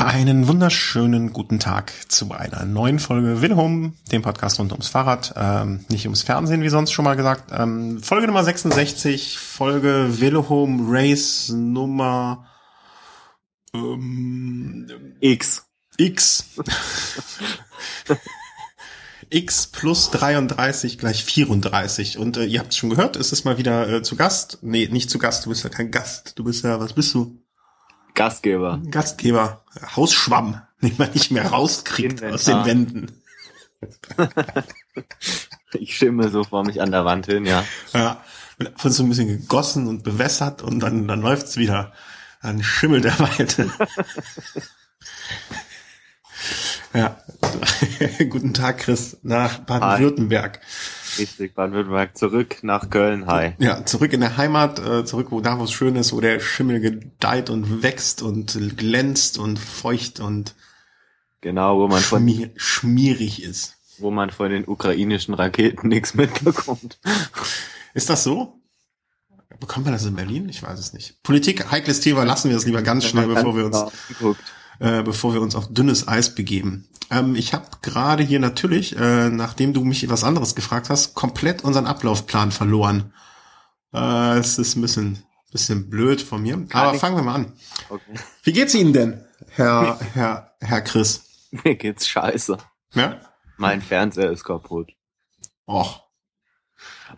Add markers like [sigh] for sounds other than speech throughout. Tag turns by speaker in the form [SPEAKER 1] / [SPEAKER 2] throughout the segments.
[SPEAKER 1] Einen wunderschönen guten Tag zu einer neuen Folge Willhome, dem Podcast rund ums Fahrrad, ähm, nicht ums Fernsehen, wie sonst schon mal gesagt. Ähm, Folge Nummer 66, Folge Willhome Race Nummer ähm,
[SPEAKER 2] X.
[SPEAKER 1] X. [laughs] X plus 33 gleich 34. Und äh, ihr habt es schon gehört, es ist mal wieder äh, zu Gast. Nee, nicht zu Gast, du bist ja kein Gast. Du bist ja, was bist du?
[SPEAKER 2] Gastgeber.
[SPEAKER 1] Gastgeber. Hausschwamm, [laughs] den man nicht mehr rauskriegt aus den Wänden. [laughs]
[SPEAKER 2] ich schimme so vor mich an der Wand hin, ja.
[SPEAKER 1] Ja, und zu ein bisschen gegossen und bewässert und dann, dann läuft's wieder. Dann schimmelt er weiter. [laughs] ja. [laughs] Guten Tag, Chris, nach Baden-Württemberg.
[SPEAKER 2] Richtig, Baden-Württemberg, zurück nach Köln, hi.
[SPEAKER 1] Ja, zurück in der Heimat, äh, zurück, wo da, wo es schön ist, wo der Schimmel gedeiht und wächst und glänzt und feucht und
[SPEAKER 2] genau, wo man
[SPEAKER 1] schmier schmierig ist.
[SPEAKER 2] Wo man von den ukrainischen Raketen nichts mitbekommt.
[SPEAKER 1] Ist das so? Bekommt man das in Berlin? Ich weiß es nicht. Politik, heikles Thema, lassen wir das lieber ganz schnell, bevor wir uns, äh, bevor wir uns auf dünnes Eis begeben. Ähm, ich habe gerade hier natürlich, äh, nachdem du mich was anderes gefragt hast, komplett unseren Ablaufplan verloren. Äh, es ist ein bisschen, bisschen blöd von mir. Kann Aber fangen wir mal an. Okay. Wie geht's Ihnen denn, Herr, [laughs] Herr, Herr Chris?
[SPEAKER 2] Mir geht's scheiße.
[SPEAKER 1] Ja?
[SPEAKER 2] Mein Fernseher ist kaputt.
[SPEAKER 1] Och.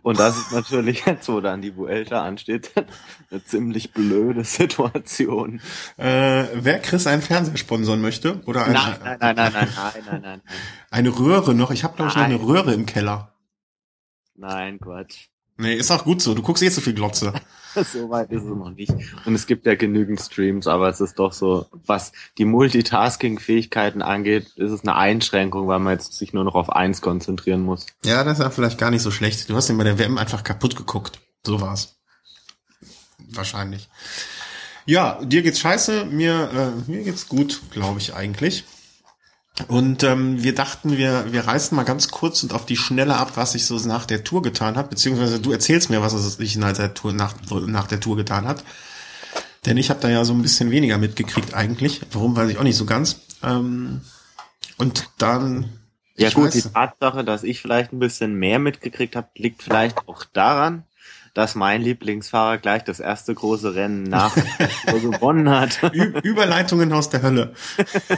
[SPEAKER 2] Und das ist natürlich [laughs] jetzt, wo dann die Vuelta ansteht, [laughs] eine ziemlich blöde Situation.
[SPEAKER 1] Äh, wer Chris einen Fernseher sponsern möchte? Oder eine,
[SPEAKER 2] nein, nein, nein, nein, nein, nein, nein, nein.
[SPEAKER 1] Eine Röhre noch. Ich habe, glaube ich, noch eine Röhre im Keller.
[SPEAKER 2] Nein, Quatsch.
[SPEAKER 1] Nee, ist auch gut so. Du guckst eh so viel Glotze. [laughs]
[SPEAKER 2] so weit ist es noch nicht. Und es gibt ja genügend Streams, aber es ist doch so, was die Multitasking-Fähigkeiten angeht, ist es eine Einschränkung, weil man jetzt sich nur noch auf eins konzentrieren muss.
[SPEAKER 1] Ja, das ist ja vielleicht gar nicht so schlecht. Du hast ihn bei der WM einfach kaputt geguckt. So war's. Wahrscheinlich. Ja, dir geht's scheiße, mir, äh, mir geht's gut, glaube ich eigentlich. Und ähm, wir dachten, wir, wir reißen mal ganz kurz und auf die Schnelle ab, was sich so nach der Tour getan hat, beziehungsweise du erzählst mir, was es sich nach der Tour, nach, nach der Tour getan hat. Denn ich habe da ja so ein bisschen weniger mitgekriegt eigentlich. Warum, weiß ich auch nicht so ganz. Ähm, und dann.
[SPEAKER 2] Ja gut, weiß, die Tatsache, dass ich vielleicht ein bisschen mehr mitgekriegt habe, liegt vielleicht auch daran, dass mein Lieblingsfahrer gleich das erste große Rennen nach [laughs] gewonnen hat.
[SPEAKER 1] Überleitungen aus der Hölle.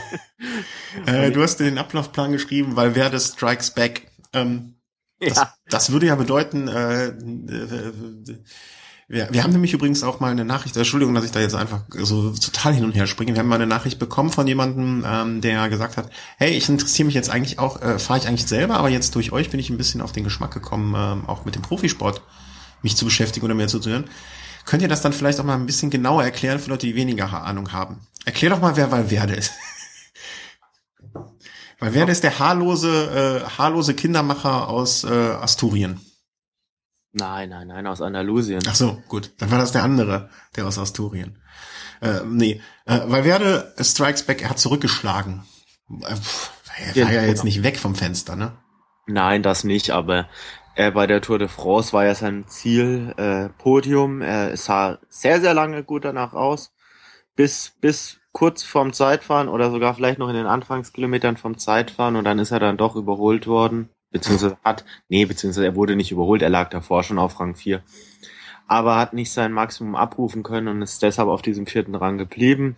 [SPEAKER 1] [laughs] äh, du hast den Ablaufplan geschrieben, weil wer das Strikes Back. Ähm, das, ja. das würde ja bedeuten, äh, äh, wir, wir haben nämlich übrigens auch mal eine Nachricht, Entschuldigung, dass ich da jetzt einfach so total hin und her springe. Wir haben mal eine Nachricht bekommen von jemandem, ähm, der gesagt hat, hey, ich interessiere mich jetzt eigentlich auch, äh, fahre ich eigentlich selber, aber jetzt durch euch bin ich ein bisschen auf den Geschmack gekommen, ähm, auch mit dem Profisport mich zu beschäftigen oder mehr zuzuhören. Könnt ihr das dann vielleicht auch mal ein bisschen genauer erklären für Leute, die weniger Ahnung haben? Erklär doch mal, wer Valverde ist. [laughs] Valverde ist der haarlose, äh, haarlose Kindermacher aus äh, Asturien.
[SPEAKER 2] Nein, nein, nein, aus Andalusien.
[SPEAKER 1] Ach so, gut. Dann war das der andere, der aus Asturien. Äh, nee, äh, Valverde Strikes Back, er hat zurückgeschlagen. Äh, er war ja jetzt nicht weg vom Fenster, ne?
[SPEAKER 2] Nein, das nicht, aber äh, bei der Tour de France war ja sein Ziel äh, Podium. Er sah sehr, sehr lange gut danach aus. Bis, bis kurz vorm Zeitfahren oder sogar vielleicht noch in den Anfangskilometern vom Zeitfahren und dann ist er dann doch überholt worden. Beziehungsweise hat, nee, beziehungsweise er wurde nicht überholt, er lag davor schon auf Rang 4. Aber hat nicht sein Maximum abrufen können und ist deshalb auf diesem vierten Rang geblieben,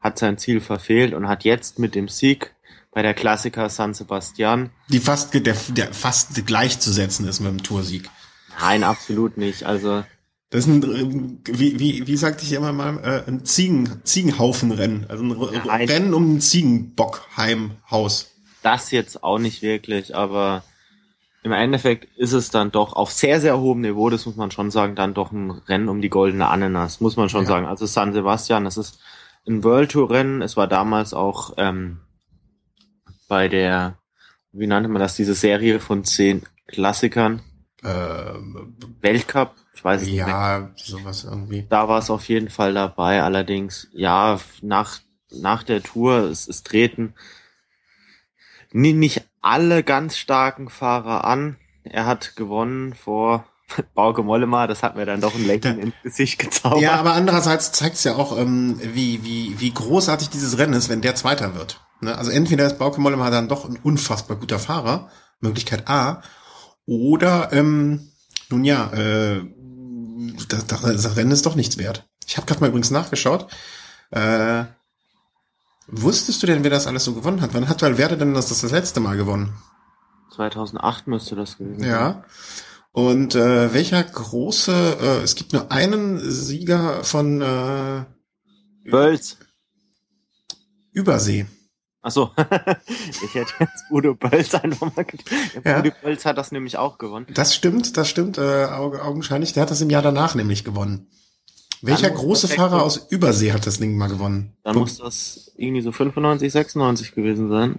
[SPEAKER 2] hat sein Ziel verfehlt und hat jetzt mit dem Sieg bei der Klassiker San Sebastian.
[SPEAKER 1] Die fast, der, der fast gleichzusetzen ist mit dem Toursieg.
[SPEAKER 2] Nein, absolut nicht. Also.
[SPEAKER 1] Das ist ein, wie, wie, wie sagte ich immer mal, äh, ein Ziegen, Ziegenhaufenrennen. Also ein Nein. Rennen um ein Ziegenbockheimhaus.
[SPEAKER 2] Das jetzt auch nicht wirklich, aber im Endeffekt ist es dann doch auf sehr, sehr hohem Niveau, das muss man schon sagen, dann doch ein Rennen um die goldene Ananas, muss man schon ja. sagen. Also San Sebastian, das ist ein World Tour Rennen. Es war damals auch ähm, bei der, wie nannte man das, diese Serie von zehn Klassikern?
[SPEAKER 1] Ähm,
[SPEAKER 2] Weltcup? Ich weiß es
[SPEAKER 1] ja, nicht. Ja, sowas irgendwie.
[SPEAKER 2] Da war es auf jeden Fall dabei. Allerdings, ja, nach, nach der Tour, es, es treten nicht alle ganz starken Fahrer an. Er hat gewonnen vor [laughs] Bauke Mollema, das hat mir dann doch ein Lächeln ins Gesicht gezaubert.
[SPEAKER 1] Ja, aber andererseits zeigt es ja auch, ähm, wie, wie, wie großartig dieses Rennen ist, wenn der Zweiter wird. Ne? Also entweder ist Bauke Mollema dann doch ein unfassbar guter Fahrer, Möglichkeit A, oder ähm, nun ja, äh, das, das Rennen ist doch nichts wert. Ich habe gerade mal übrigens nachgeschaut. Äh, wusstest du denn, wer das alles so gewonnen hat? Wann hat Valverde denn das das letzte Mal gewonnen?
[SPEAKER 2] 2008 müsste das gewesen sein.
[SPEAKER 1] Ja. Und äh, welcher große, äh, es gibt nur einen Sieger von äh,
[SPEAKER 2] Bölz.
[SPEAKER 1] Übersee.
[SPEAKER 2] Ach so. [laughs] ich hätte jetzt Udo Bölz einfach mal gedacht.
[SPEAKER 1] Ja.
[SPEAKER 2] Udo Bölz hat das nämlich auch gewonnen.
[SPEAKER 1] Das stimmt, das stimmt, äh, au- augenscheinlich. Der hat das im Jahr danach nämlich gewonnen. Welcher große Fahrer aus Übersee hat das Ding mal gewonnen?
[SPEAKER 2] Dann muss das irgendwie so 95, 96 gewesen sein.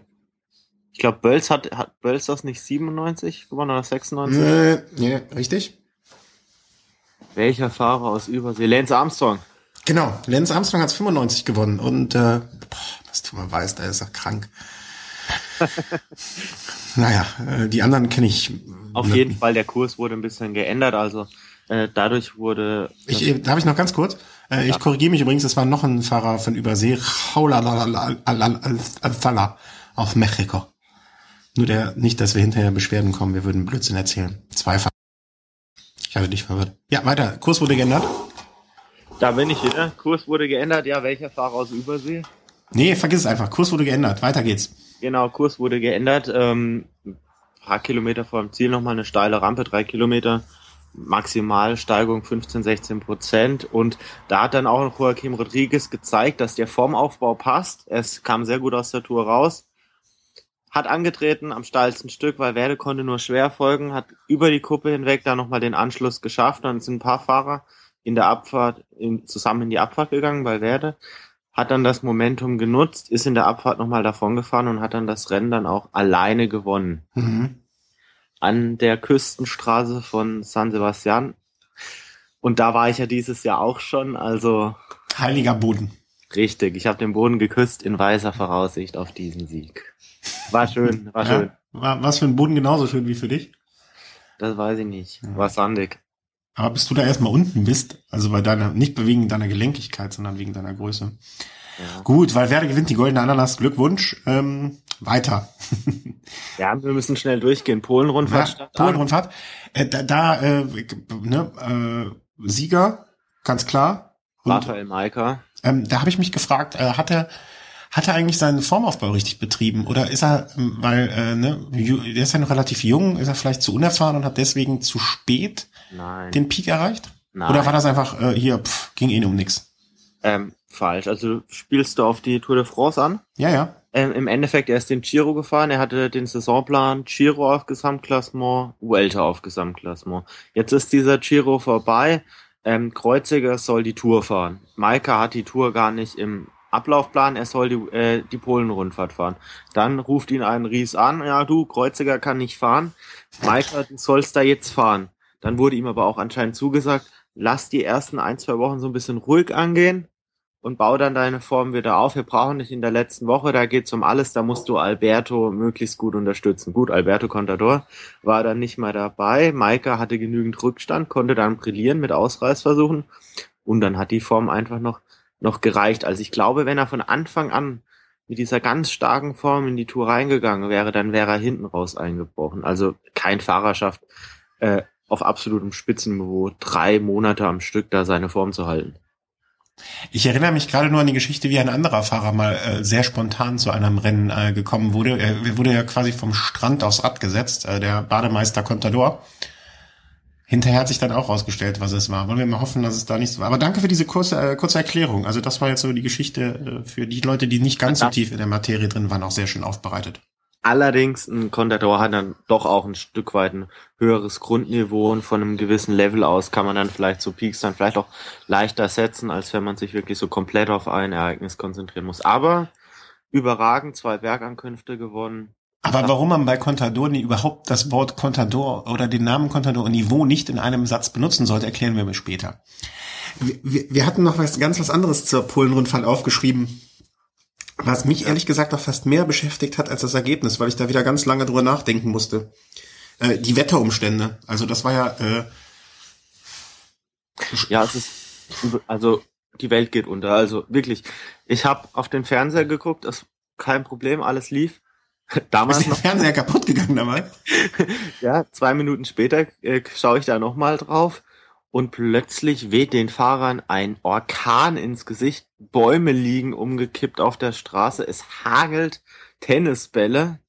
[SPEAKER 2] Ich glaube, Bölz hat, hat Bölz das nicht 97 gewonnen oder 96?
[SPEAKER 1] Äh, nee, richtig?
[SPEAKER 2] Welcher Fahrer aus Übersee? Lance Armstrong.
[SPEAKER 1] Genau, Lance Armstrong hat 95 gewonnen und äh, boah, was du mal weißt, der ist doch krank. [laughs] naja, äh, die anderen kenne ich.
[SPEAKER 2] Auf
[SPEAKER 1] ne,
[SPEAKER 2] jeden Fall, der Kurs wurde ein bisschen geändert, also äh, dadurch wurde
[SPEAKER 1] Ich, äh, darf ich noch ganz kurz? Äh, ich korrigiere mich übrigens, es war noch ein Fahrer von Übersee, Jaula aus Mexiko. Nur der, nicht, dass wir hinterher Beschwerden kommen, wir würden Blödsinn erzählen. Zwei Fahrer. Ich hatte dich verwirrt. Ja, weiter. Kurs wurde geändert.
[SPEAKER 2] Da bin ich wieder. Kurs wurde geändert. Ja, welcher Fahrer aus Übersee?
[SPEAKER 1] Nee, vergiss es einfach. Kurs wurde geändert. Weiter geht's.
[SPEAKER 2] Genau, Kurs wurde geändert. Ähm, ein paar Kilometer vor dem Ziel nochmal eine steile Rampe, drei Kilometer. Maximalsteigung 15, 16 Prozent. Und da hat dann auch noch Joaquim Rodriguez gezeigt, dass der Formaufbau passt. Es kam sehr gut aus der Tour raus. Hat angetreten am steilsten Stück, weil Werde konnte nur schwer folgen, hat über die Kuppe hinweg da nochmal den Anschluss geschafft. Dann sind ein paar Fahrer in der Abfahrt in, zusammen in die Abfahrt gegangen bei Werde hat dann das Momentum genutzt, ist in der Abfahrt nochmal davon gefahren und hat dann das Rennen dann auch alleine gewonnen.
[SPEAKER 1] Mhm.
[SPEAKER 2] An der Küstenstraße von San Sebastian. Und da war ich ja dieses Jahr auch schon, also
[SPEAKER 1] Heiliger Boden.
[SPEAKER 2] richtig. Ich habe den Boden geküsst in weißer Voraussicht auf diesen Sieg. War schön, war schön.
[SPEAKER 1] Ja, war, was für ein Boden genauso schön wie für dich?
[SPEAKER 2] Das weiß ich nicht. War sandig.
[SPEAKER 1] Aber bis du da erstmal unten bist, also bei deiner, nicht wegen deiner Gelenkigkeit, sondern wegen deiner Größe.
[SPEAKER 2] Ja.
[SPEAKER 1] Gut, weil Werde gewinnt die goldene Ananas. Glückwunsch. Ähm, weiter. [laughs]
[SPEAKER 2] ja, wir müssen schnell durchgehen. Polen-Rundfahrt
[SPEAKER 1] Ja. Polen-Rundfahrt. Äh, da da äh, ne, äh, Sieger, ganz klar. Und,
[SPEAKER 2] Raphael Maika.
[SPEAKER 1] ähm, da habe ich mich gefragt, äh, hat er hat er eigentlich seinen Formaufbau richtig betrieben oder ist er, ähm, weil äh, ne, der ist ja noch relativ jung, ist er vielleicht zu unerfahren und hat deswegen zu spät
[SPEAKER 2] Nein.
[SPEAKER 1] den Peak erreicht?
[SPEAKER 2] Nein.
[SPEAKER 1] Oder war das einfach äh, hier, pff, ging eh um nix?
[SPEAKER 2] ähm, falsch. Also spielst du auf die Tour de France an?
[SPEAKER 1] Ja, ja.
[SPEAKER 2] Ähm, Im Endeffekt, er ist den Giro gefahren, er hatte den Saisonplan Giro auf Gesamtklassement, Vuelta auf Gesamtklassement. Jetzt ist dieser Giro vorbei, ähm, Kreuziger soll die Tour fahren. Maika hat die Tour gar nicht im Ablaufplan, er soll die, äh, die Polen-Rundfahrt fahren. Dann ruft ihn ein Ries an, ja du, Kreuziger kann nicht fahren, Maika, du sollst da jetzt fahren. Dann wurde ihm aber auch anscheinend zugesagt, lass die ersten ein, zwei Wochen so ein bisschen ruhig angehen, und bau dann deine Form wieder auf. Wir brauchen dich in der letzten Woche, da geht's um alles, da musst du Alberto möglichst gut unterstützen. Gut, Alberto Contador war dann nicht mehr dabei. Maika hatte genügend Rückstand, konnte dann brillieren mit Ausreißversuchen und dann hat die Form einfach noch, noch gereicht. Also ich glaube, wenn er von Anfang an mit dieser ganz starken Form in die Tour reingegangen wäre, dann wäre er hinten raus eingebrochen. Also kein Fahrer schafft äh, auf absolutem Spitzenniveau drei Monate am Stück da seine Form zu halten.
[SPEAKER 1] Ich erinnere mich gerade nur an die Geschichte, wie ein anderer Fahrer mal äh, sehr spontan zu einem Rennen äh, gekommen wurde. Er wurde ja quasi vom Strand aufs Rad gesetzt, äh, der Bademeister Contador. Hinterher hat sich dann auch rausgestellt, was es war. Wollen wir mal hoffen, dass es da nicht so war. Aber danke für diese kurze, äh, kurze Erklärung. Also das war jetzt so die Geschichte äh, für die Leute, die nicht ganz so tief in der Materie drin waren, auch sehr schön aufbereitet.
[SPEAKER 2] Allerdings, ein Contador hat dann doch auch ein Stück weit ein höheres Grundniveau und von einem gewissen Level aus kann man dann vielleicht so Peaks dann vielleicht auch leichter setzen, als wenn man sich wirklich so komplett auf ein Ereignis konzentrieren muss. Aber überragend, zwei Bergankünfte gewonnen.
[SPEAKER 1] Aber warum man bei Contador nie überhaupt das Wort Contador oder den Namen Contador und Niveau nicht in einem Satz benutzen sollte, erklären wir mir später. Wir, wir, wir hatten noch was ganz was anderes zur Polen-Rundfahrt aufgeschrieben, was mich ehrlich gesagt auch fast mehr beschäftigt hat als das Ergebnis, weil ich da wieder ganz lange drüber nachdenken musste. Äh, die Wetterumstände. Also das war ja äh,
[SPEAKER 2] Ja, es ist, also die Welt geht unter. Also wirklich, ich habe auf den Fernseher geguckt, das kein Problem, alles lief. [laughs]
[SPEAKER 1] Damals ist der Fernseher kaputt gegangen damals? [laughs]
[SPEAKER 2] ja, zwei Minuten später äh, schaue ich da nochmal drauf und plötzlich weht den Fahrern ein Orkan ins Gesicht. Bäume liegen umgekippt auf der Straße. Es hagelt Tennisbälle.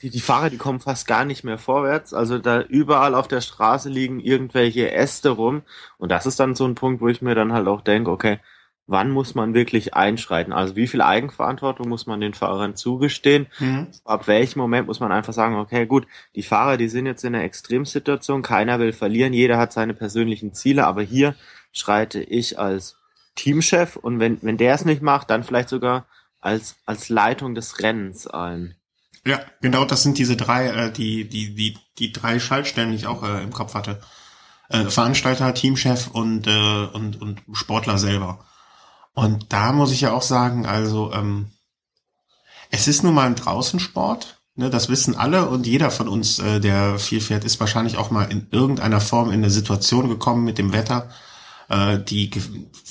[SPEAKER 2] Die, die Fahrer, die kommen fast gar nicht mehr vorwärts. Also da überall auf der Straße liegen irgendwelche Äste rum. Und das ist dann so ein Punkt, wo ich mir dann halt auch denke, okay, wann muss man wirklich einschreiten? Also wie viel Eigenverantwortung muss man den Fahrern zugestehen? Mhm. Ab welchem Moment muss man einfach sagen, okay, gut, die Fahrer, die sind jetzt in einer Extremsituation, keiner will verlieren, jeder hat seine persönlichen Ziele, aber hier schreite ich als Teamchef und wenn, wenn der es nicht macht, dann vielleicht sogar als, als Leitung des Rennens ein.
[SPEAKER 1] Ja, genau, das sind diese drei, äh, die, die, die, die drei Schaltstellen, die ich auch äh, im Kopf hatte. Äh, Veranstalter, Teamchef und, äh, und, und Sportler selber. Und da muss ich ja auch sagen, also ähm, es ist nun mal ein Draußensport, ne, das wissen alle und jeder von uns, äh, der viel fährt, ist wahrscheinlich auch mal in irgendeiner Form in eine Situation gekommen mit dem Wetter, äh, die,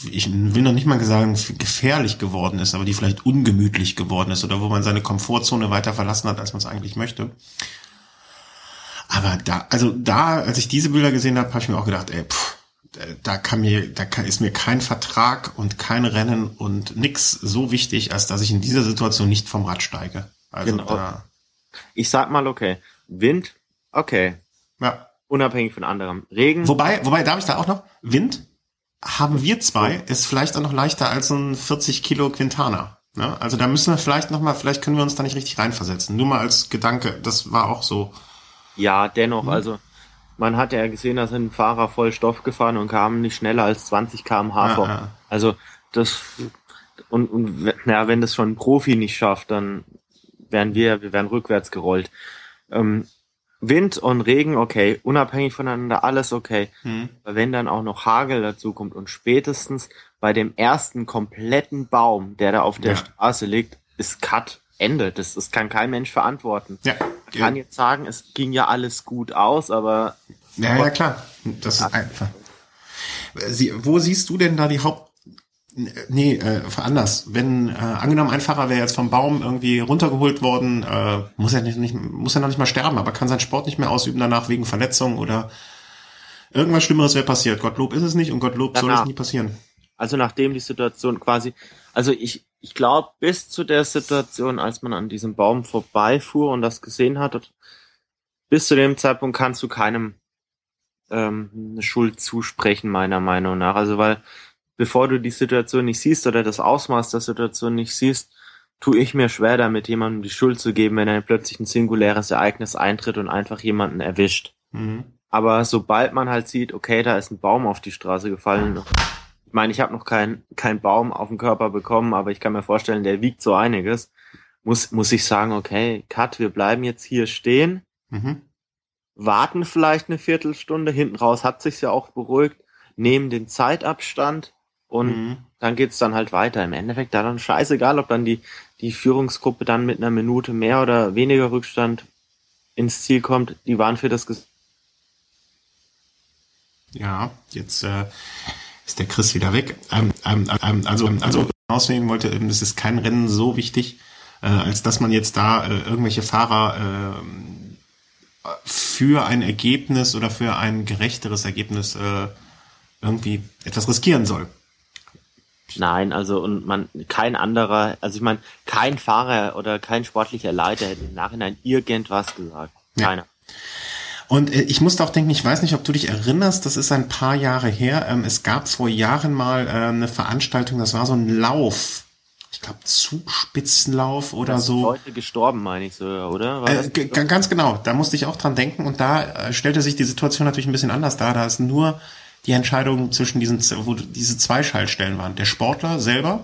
[SPEAKER 1] ich will noch nicht mal sagen, gefährlich geworden ist, aber die vielleicht ungemütlich geworden ist oder wo man seine Komfortzone weiter verlassen hat, als man es eigentlich möchte. Aber da, also da, als ich diese Bilder gesehen habe, habe ich mir auch gedacht, ey, pff, da kann mir, da kann, ist mir kein Vertrag und kein Rennen und nix so wichtig, als dass ich in dieser Situation nicht vom Rad steige. Also genau. da.
[SPEAKER 2] Ich sag mal, okay, Wind, okay.
[SPEAKER 1] Ja.
[SPEAKER 2] Unabhängig von anderem. Regen.
[SPEAKER 1] Wobei, wobei, darf ich da auch noch? Wind haben wir zwei, ist vielleicht auch noch leichter als ein 40 Kilo Quintana. Ne? Also da müssen wir vielleicht noch mal, vielleicht können wir uns da nicht richtig reinversetzen. Nur mal als Gedanke, das war auch so.
[SPEAKER 2] Ja, dennoch, hm. also man hat ja gesehen, da sind Fahrer voll Stoff gefahren und kamen nicht schneller als 20 km/h ja, vor. Ja. Also das und, und ja, wenn das schon ein Profi nicht schafft, dann werden wir, wir werden rückwärts gerollt. Ähm, Wind und Regen, okay, unabhängig voneinander, alles okay. Hm. Aber wenn dann auch noch Hagel dazu kommt und spätestens bei dem ersten kompletten Baum, der da auf der ja. Straße liegt, ist Cut, Ende. Das, das kann kein Mensch verantworten. Ja. Man kann jetzt sagen, es ging ja alles gut aus, aber.
[SPEAKER 1] Ja, ja, klar. Das ist einfach. Sie, wo siehst du denn da die Haupt, Nee, äh, anders. Wenn äh, angenommen ein Fahrer wäre jetzt vom Baum irgendwie runtergeholt worden, äh, muss er nicht, nicht muss er noch nicht mal sterben, aber kann seinen Sport nicht mehr ausüben danach wegen Verletzung oder irgendwas Schlimmeres wäre passiert. Gottlob ist es nicht und Gottlob soll es nie passieren.
[SPEAKER 2] Also nachdem die Situation quasi, also ich ich glaube, bis zu der Situation, als man an diesem Baum vorbeifuhr und das gesehen hat, bis zu dem Zeitpunkt kannst du keinem ähm, eine Schuld zusprechen, meiner Meinung nach. Also weil bevor du die Situation nicht siehst oder das Ausmaß der Situation nicht siehst, tue ich mir schwer damit, jemandem die Schuld zu geben, wenn ein plötzlich ein singuläres Ereignis eintritt und einfach jemanden erwischt. Mhm. Aber sobald man halt sieht, okay, da ist ein Baum auf die Straße gefallen, ich meine, ich habe noch keinen kein Baum auf dem Körper bekommen, aber ich kann mir vorstellen, der wiegt so einiges. Muss, muss ich sagen, okay, Cut, wir bleiben jetzt hier stehen, mhm. warten vielleicht eine Viertelstunde, hinten raus hat sich's ja auch beruhigt, nehmen den Zeitabstand und mhm. dann geht's dann halt weiter. Im Endeffekt da dann scheißegal, ob dann die, die Führungsgruppe dann mit einer Minute mehr oder weniger Rückstand ins Ziel kommt. Die waren für das Ges
[SPEAKER 1] ja, jetzt äh, ist der Chris wieder weg. Ähm, ähm, ähm, also, also auswählen wollte, ähm, es ist kein Rennen so wichtig, äh, als dass man jetzt da äh, irgendwelche Fahrer äh, für ein Ergebnis oder für ein gerechteres Ergebnis äh, irgendwie etwas riskieren soll.
[SPEAKER 2] Nein, also und man kein anderer, also ich meine, kein Fahrer oder kein sportlicher Leiter hätte im Nachhinein irgendwas gesagt. Keiner. Ja.
[SPEAKER 1] Und äh, ich musste auch denken, ich weiß nicht, ob du dich erinnerst, das ist ein paar Jahre her. Ähm, es gab vor Jahren mal äh, eine Veranstaltung, das war so ein Lauf. Ich glaube, Zugspitzenlauf oder so.
[SPEAKER 2] Leute gestorben, meine ich so, oder?
[SPEAKER 1] Äh, ganz genau, da musste ich auch dran denken und da äh, stellte sich die Situation natürlich ein bisschen anders dar. Da ist nur die Entscheidung zwischen diesen, wo diese zwei Schaltstellen waren. Der Sportler selber,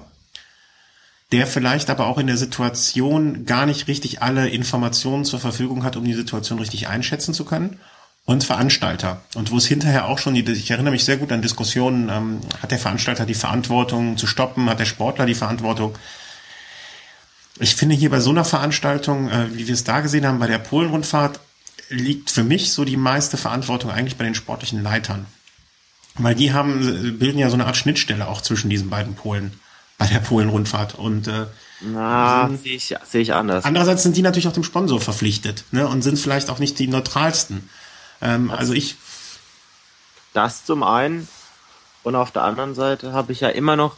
[SPEAKER 1] der vielleicht aber auch in der Situation gar nicht richtig alle Informationen zur Verfügung hat, um die Situation richtig einschätzen zu können. Und Veranstalter. Und wo es hinterher auch schon, ich erinnere mich sehr gut an Diskussionen, ähm, hat der Veranstalter die Verantwortung zu stoppen, hat der Sportler die Verantwortung. Ich finde hier bei so einer Veranstaltung, äh, wie wir es da gesehen haben, bei der Polenrundfahrt, liegt für mich so die meiste Verantwortung eigentlich bei den sportlichen Leitern. Weil die haben, bilden ja so eine Art Schnittstelle auch zwischen diesen beiden Polen bei der Polen-Rundfahrt. Und äh,
[SPEAKER 2] na, sehe ich, sehe ich anders.
[SPEAKER 1] Andererseits sind die natürlich auch dem Sponsor verpflichtet ne, und sind vielleicht auch nicht die neutralsten. Ähm, also ich.
[SPEAKER 2] Das zum einen. Und auf der anderen Seite habe ich ja immer noch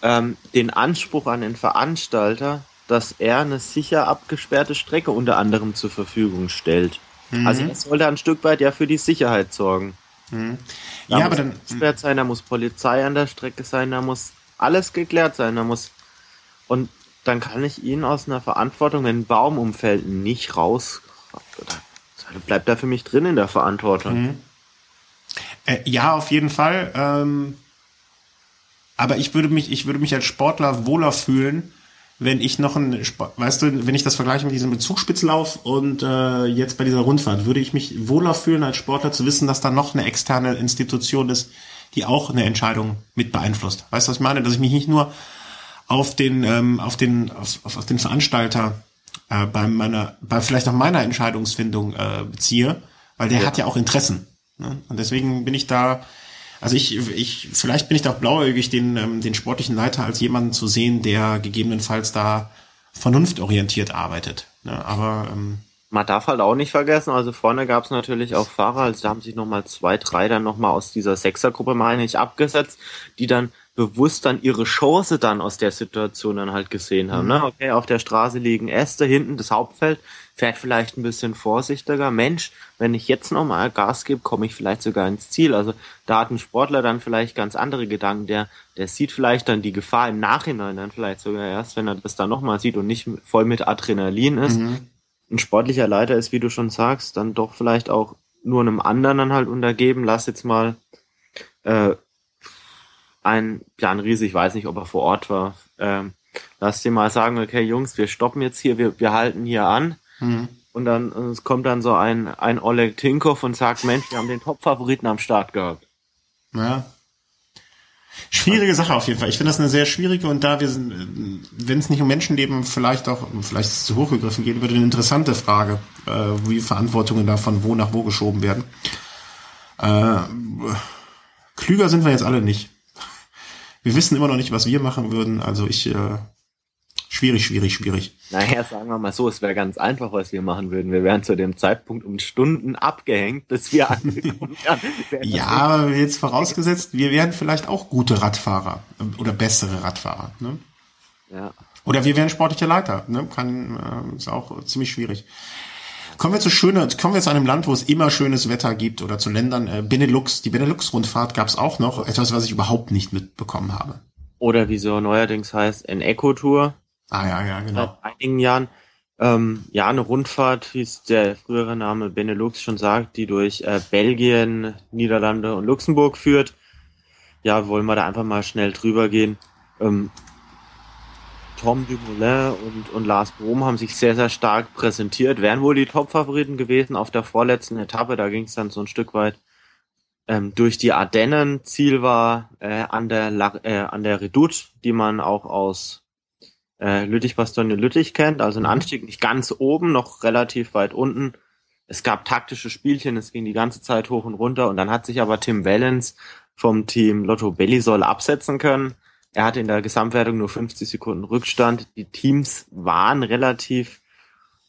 [SPEAKER 2] ähm, den Anspruch an den Veranstalter, dass er eine sicher abgesperrte Strecke unter anderem zur Verfügung stellt. Mhm. Also er sollte ein Stück weit ja für die Sicherheit sorgen. Mhm. Ja, aber dann sein, da muss Polizei an der Strecke sein, da muss alles geklärt sein, da muss und dann kann ich ihn aus einer Verantwortung, wenn ein Baum umfällt, nicht raus. Bleibt er für mich drin in der Verantwortung. Mhm.
[SPEAKER 1] Äh, ja, auf jeden Fall. Ähm, aber ich würde mich, ich würde mich als Sportler wohler fühlen, wenn ich noch ein, weißt du, wenn ich das vergleiche mit diesem Bezugspitzlauf und äh, jetzt bei dieser Rundfahrt, würde ich mich wohler fühlen als Sportler zu wissen, dass da noch eine externe Institution ist, die auch eine Entscheidung mit beeinflusst. Weißt du, was ich meine? Dass ich mich nicht nur auf den, ähm, auf den, auf, auf den Veranstalter äh, bei meiner, bei vielleicht auch meiner Entscheidungsfindung äh, beziehe, weil der ja. hat ja auch Interessen. Ne? Und deswegen bin ich da, also ich, ich, vielleicht bin ich da auch blauäugig, den, ähm, den sportlichen Leiter als jemanden zu sehen, der gegebenenfalls da vernunftorientiert arbeitet. Ne? Aber ähm,
[SPEAKER 2] man darf halt auch nicht vergessen, also vorne gab es natürlich auch Fahrer, also da haben sich nochmal zwei, drei dann nochmal aus dieser Sechsergruppe, meine ich, abgesetzt, die dann bewusst dann ihre Chance dann aus der Situation dann halt gesehen haben. Ne? Mhm. Ne? Okay, auf der Straße liegen Äste, hinten das Hauptfeld, fährt vielleicht ein bisschen vorsichtiger. Mensch, wenn ich jetzt nochmal Gas gebe, komme ich vielleicht sogar ins Ziel. Also da hat ein Sportler dann vielleicht ganz andere Gedanken. Der, der sieht vielleicht dann die Gefahr im Nachhinein dann vielleicht sogar erst, wenn er das dann nochmal sieht und nicht voll mit Adrenalin ist. Mhm. Ein sportlicher Leiter ist, wie du schon sagst, dann doch vielleicht auch nur einem anderen dann halt untergeben. Lass jetzt mal äh, ein Jan Riese, ich weiß nicht, ob er vor Ort war, ähm, lass dir mal sagen, okay, Jungs, wir stoppen jetzt hier, wir, wir halten hier an. Mhm. Und dann es kommt dann so ein, ein Oleg Tinkoff und sagt, Mensch, wir haben den Top-Favoriten am Start gehabt.
[SPEAKER 1] Ja. Schwierige Sache auf jeden Fall. Ich finde das eine sehr schwierige und da wir sind, wenn es nicht um Menschenleben vielleicht auch, vielleicht ist es zu hochgegriffen geht, wird eine interessante Frage, äh, wie Verantwortungen da von wo nach wo geschoben werden. Äh, klüger sind wir jetzt alle nicht. Wir wissen immer noch nicht, was wir machen würden. Also ich, äh, schwierig, schwierig, schwierig.
[SPEAKER 2] Naja, sagen wir mal so, es wäre ganz einfach, was wir machen würden. Wir wären zu dem Zeitpunkt um Stunden abgehängt, bis wir [laughs] angekommen
[SPEAKER 1] wären. ja, jetzt vorausgesetzt, wir wären vielleicht auch gute Radfahrer ähm, oder bessere Radfahrer. Ne? Ja. Oder wir wären sportliche Leiter. Ne? Kann, äh, ist auch ziemlich schwierig. Kommen wir zu schöner, kommen wir zu einem Land, wo es immer schönes Wetter gibt oder zu Ländern. Äh, Benelux, die Benelux-Rundfahrt gab es auch noch. Etwas, was ich überhaupt nicht mitbekommen habe.
[SPEAKER 2] Oder wie so neuerdings heißt, ein Eco-Tour.
[SPEAKER 1] Ah ja, ja, genau.
[SPEAKER 2] Seit einigen Jahren. Ähm, ja, eine Rundfahrt, wie es der frühere Name Benelux schon sagt, die durch äh, Belgien, Niederlande und Luxemburg führt. Ja, wollen wir da einfach mal schnell drüber gehen. Ähm, Tom Dumoulin und, und Lars Brom haben sich sehr, sehr stark präsentiert, wären wohl die Top-Favoriten gewesen auf der vorletzten Etappe. Da ging es dann so ein Stück weit ähm, durch die Ardennen. Ziel war äh, an der La äh, an der Redoute, die man auch aus äh, Lüttich-Bastogne-Lüttich kennt. Also ein mhm. Anstieg nicht ganz oben, noch relativ weit unten. Es gab taktische Spielchen, es ging die ganze Zeit hoch und runter und dann hat sich aber Tim Wellens vom Team Lotto Bellisol absetzen können er hatte in der Gesamtwertung nur 50 Sekunden Rückstand. Die Teams waren relativ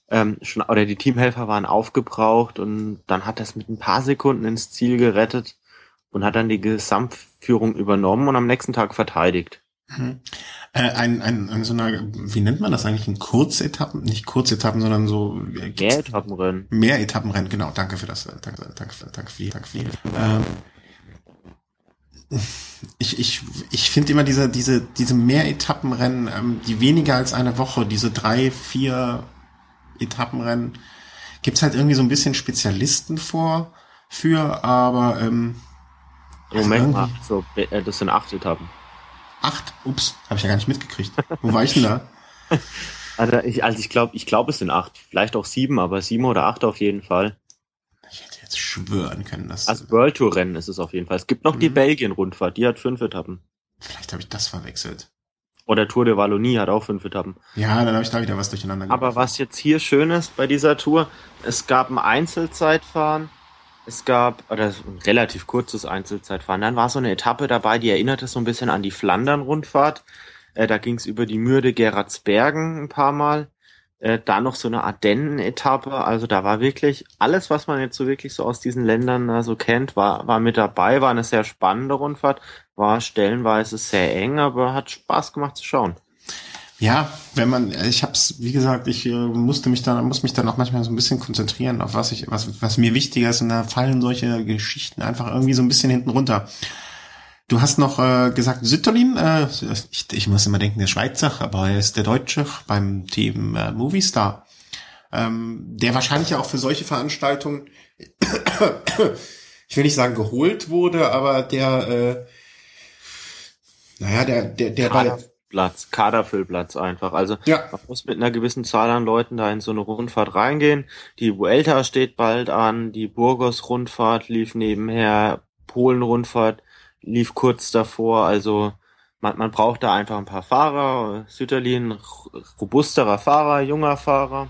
[SPEAKER 2] ähm, schon oder die Teamhelfer waren aufgebraucht und dann hat er es mit ein paar Sekunden ins Ziel gerettet und hat dann die Gesamtführung übernommen und am nächsten Tag verteidigt.
[SPEAKER 1] Mhm. Äh, ein, ein, ein so einer, wie nennt man das eigentlich? Ein Kurzetappen, nicht Kurzetappen, sondern so
[SPEAKER 2] äh, mehr Etappenrennen.
[SPEAKER 1] Mehr Etappenrennen, genau. Danke für das. Äh, danke, danke, danke für die, danke für die. Ähm, ich, ich, ich finde immer diese, diese, diese Mehr-Etappenrennen, ähm, die weniger als eine Woche, diese drei, vier Etappenrennen, gibt's halt irgendwie so ein bisschen Spezialisten vor für, aber ähm,
[SPEAKER 2] Moment mal, so, äh, das sind acht Etappen.
[SPEAKER 1] Acht? Ups, habe ich ja gar nicht mitgekriegt. Wo war ich denn da? [laughs]
[SPEAKER 2] Also ich, also ich glaube, ich glaube, es sind acht, vielleicht auch sieben, aber sieben oder acht auf jeden Fall
[SPEAKER 1] jetzt schwören können. Dass
[SPEAKER 2] also World Tour Rennen ist es auf jeden Fall. Es gibt noch mhm. die Belgien-Rundfahrt, die hat fünf Etappen.
[SPEAKER 1] Vielleicht habe ich das verwechselt.
[SPEAKER 2] Oder Tour de Wallonie hat auch fünf Etappen.
[SPEAKER 1] Ja, dann habe ich da wieder was durcheinander
[SPEAKER 2] gemacht. Aber was jetzt hier schön ist bei dieser Tour, es gab ein Einzelzeitfahren Es gab, oder ein relativ kurzes Einzelzeitfahren. Dann war so eine Etappe dabei, die erinnerte so ein bisschen an die Flandern-Rundfahrt. Äh, da ging es über die Mürde Gerardsbergen ein paar Mal. Äh, da noch so eine Ardennen-Etappe. Also da war wirklich alles, was man jetzt so wirklich so aus diesen Ländern äh, so kennt, war, war mit dabei. War eine sehr spannende Rundfahrt. War stellenweise sehr eng, aber hat Spaß gemacht zu schauen.
[SPEAKER 1] Ja, wenn man, ich hab's, wie gesagt, ich äh, musste mich dann, muss mich dann auch manchmal so ein bisschen konzentrieren auf was ich, was, was mir wichtiger ist und da fallen solche Geschichten einfach irgendwie so ein bisschen hinten runter. Du hast noch äh, gesagt, Sütterlin, äh, ich, ich muss immer denken, der Schweizer, aber er ist der Deutsche beim Team äh, Movistar. Ähm, der wahrscheinlich auch für solche Veranstaltungen, [coughs] ich will nicht sagen geholt wurde, aber der, äh, naja, der, der, der
[SPEAKER 2] Kader, Platz, Kaderfüllplatz einfach. Also ja. man muss mit einer gewissen Zahl an Leuten da in so eine Rundfahrt reingehen. Die Vuelta steht bald an, die Burgos-Rundfahrt lief nebenher, Polen-Rundfahrt lief kurz davor. Also man, man braucht da einfach ein paar Fahrer. Sütterlin, robusterer Fahrer, junger Fahrer.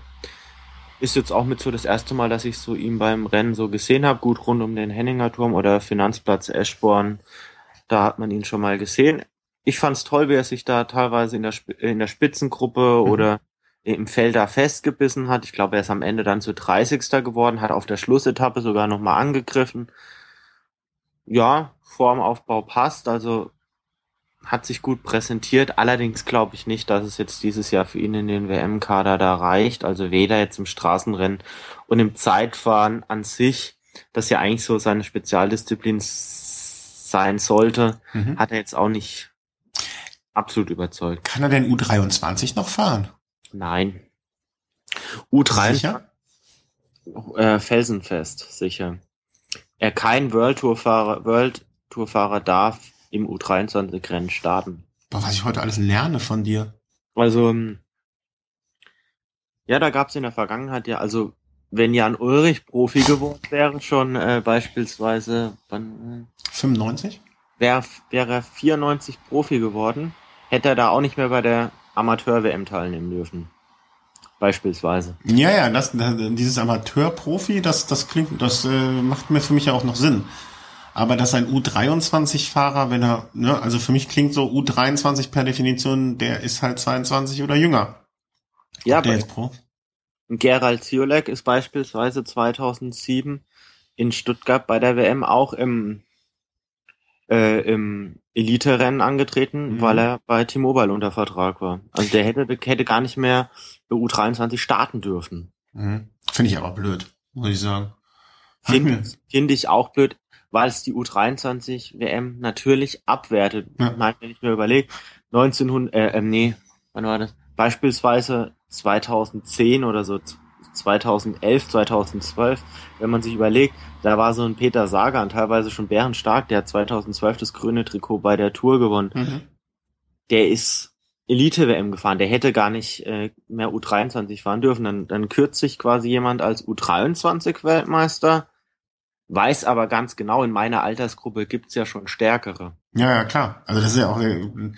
[SPEAKER 2] Ist jetzt auch mit so das erste Mal, dass ich so ihn beim Rennen so gesehen habe. Gut rund um den Henninger Turm oder Finanzplatz Eschborn. Da hat man ihn schon mal gesehen ich fand's toll, wie er sich da teilweise in der, in der Spitzengruppe mhm. oder im Feld da festgebissen hat. Ich glaube, er ist am Ende dann zu 30. geworden, hat auf der Schlussetappe sogar nochmal angegriffen. Ja, Formaufbau passt, also hat sich gut präsentiert. Allerdings glaube ich nicht, dass es jetzt dieses Jahr für ihn in den WM-Kader da reicht. Also weder jetzt im Straßenrennen und im Zeitfahren an sich, das ja eigentlich so seine Spezialdisziplin sein sollte, mhm. hat er jetzt auch nicht absolut überzeugt.
[SPEAKER 1] Kann er denn U23 noch fahren?
[SPEAKER 2] Nein. U3 sicher? Äh, felsenfest, sicher. Er kein World Tour Fahrer, World Tour Fahrer darf im U23 Rennen starten.
[SPEAKER 1] Boah, was ich heute alles lerne von dir.
[SPEAKER 2] Also, ähm, ja, da gab es in der Vergangenheit ja, also wenn Jan Ulrich Profi geworden wäre, schon äh, beispielsweise
[SPEAKER 1] wann, äh, 95?
[SPEAKER 2] Wäre wäre 94 Profi geworden hätte er da auch nicht mehr bei der Amateur-WM teilnehmen dürfen. Beispielsweise.
[SPEAKER 1] Ja, ja, das, dieses Amateur-Profi, das, das klingt, das äh, macht mir für mich ja auch noch Sinn. Aber dass ein U23-Fahrer, wenn er, ne, also für mich klingt so U23 per Definition, der ist halt 22 oder jünger.
[SPEAKER 2] Ja, der ist Pro. Gerald Ziolek ist beispielsweise 2007 in Stuttgart bei der WM auch im äh, im Elite-Rennen angetreten, mhm. weil er bei T-Mobile unter Vertrag war. Also der hätte, hätte gar nicht mehr U23 starten dürfen.
[SPEAKER 1] Mhm. Finde ich aber blöd, muss ich sagen.
[SPEAKER 2] Finde find ich auch blöd, weil es die U23 WM natürlich abwertet. Ja. Ich meine, wenn ich mir überlege, 1900, äh, äh, nee, wann war das? Beispielsweise 2010 oder so, 2011, 2012, wenn man sich überlegt, da war so ein Peter Sagan teilweise schon bärenstark, der hat 2012 das grüne Trikot bei der Tour gewonnen. Mhm. Der ist Elite-WM gefahren, der hätte gar nicht äh, mehr U23 fahren dürfen. Dann, dann kürzt sich quasi jemand als U23-Weltmeister, weiß aber ganz genau, in meiner Altersgruppe gibt's ja schon stärkere.
[SPEAKER 1] Ja, ja, klar. Also das ist ja auch, äh,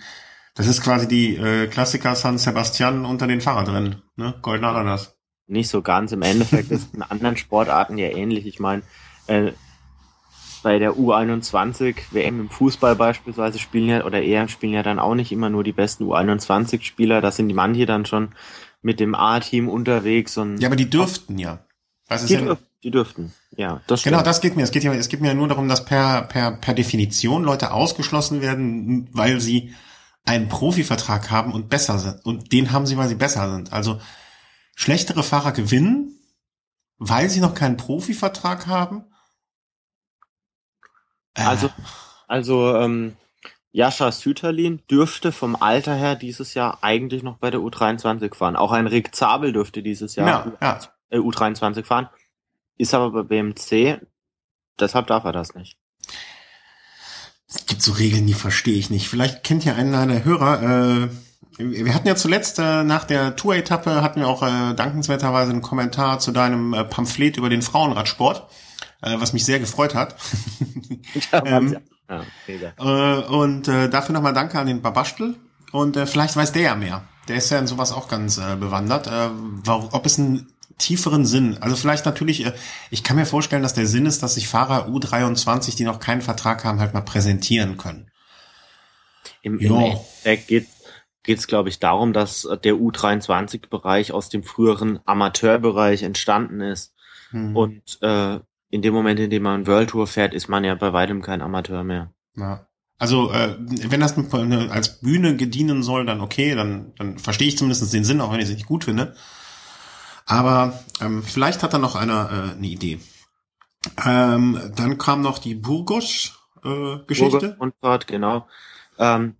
[SPEAKER 1] das ist quasi die äh, Klassiker San Sebastian unter den Fahrradrennen, ne? Goldener Ananas
[SPEAKER 2] nicht so ganz. Im Endeffekt ist es in anderen Sportarten ja ähnlich. Ich meine, äh, bei der U21 WM im Fußball beispielsweise spielen ja oder eher spielen ja dann auch nicht immer nur die besten U21 Spieler. Da sind die manche dann schon mit dem A-Team unterwegs und
[SPEAKER 1] ja, aber die dürften ja.
[SPEAKER 2] Was ist die, dürf, die dürften, ja.
[SPEAKER 1] Das genau, das geht mir. Es geht ja, es geht mir nur darum, dass per per per Definition Leute ausgeschlossen werden, weil sie einen Profivertrag haben und besser sind. Und den haben sie, weil sie besser sind. Also schlechtere Fahrer gewinnen, weil sie noch keinen Profivertrag haben?
[SPEAKER 2] Äh. Also, also ähm, Jascha Süterlin dürfte vom Alter her dieses Jahr eigentlich noch bei der U23 fahren. Auch ein Rick Zabel dürfte dieses Jahr ja, ja. Äh, U23 fahren. Ist aber bei BMC, deshalb darf er das nicht.
[SPEAKER 1] Es gibt so Regeln, die verstehe ich nicht. Vielleicht kennt ja einer der Hörer äh, wir hatten ja zuletzt äh, nach der Tour-Etappe hatten wir auch äh, dankenswerterweise einen Kommentar zu deinem äh, Pamphlet über den Frauenradsport, äh, was mich sehr gefreut hat. [laughs] Ja, ähm, ja, äh, und äh, dafür nochmal Danke an den Babastel. Und äh, vielleicht weiß der ja mehr. Der ist ja in sowas auch ganz äh, bewandert. Äh, ob es ein tieferen Sinn. Also vielleicht natürlich, äh, ich kann mir vorstellen, dass der Sinn ist, dass sich Fahrer U23, die noch keinen Vertrag haben, halt mal präsentieren können.
[SPEAKER 2] Im, im Endeffekt geht geht es, glaube ich, darum, dass der U23-Bereich aus dem früheren Amateurbereich entstanden ist. Mhm. Und äh, in dem Moment, in dem man World Tour fährt, ist man ja bei weitem kein Amateur mehr.
[SPEAKER 1] Ja. Also äh, wenn das als Bühne gedienen soll, dann okay, dann, dann verstehe ich zumindest den Sinn, auch wenn ich es nicht gut finde. Aber ähm, vielleicht hat da noch einer äh, eine Idee. Ähm, dann kam noch die Burgos-Geschichte.
[SPEAKER 2] Äh, Rundfahrt, genau. Ähm,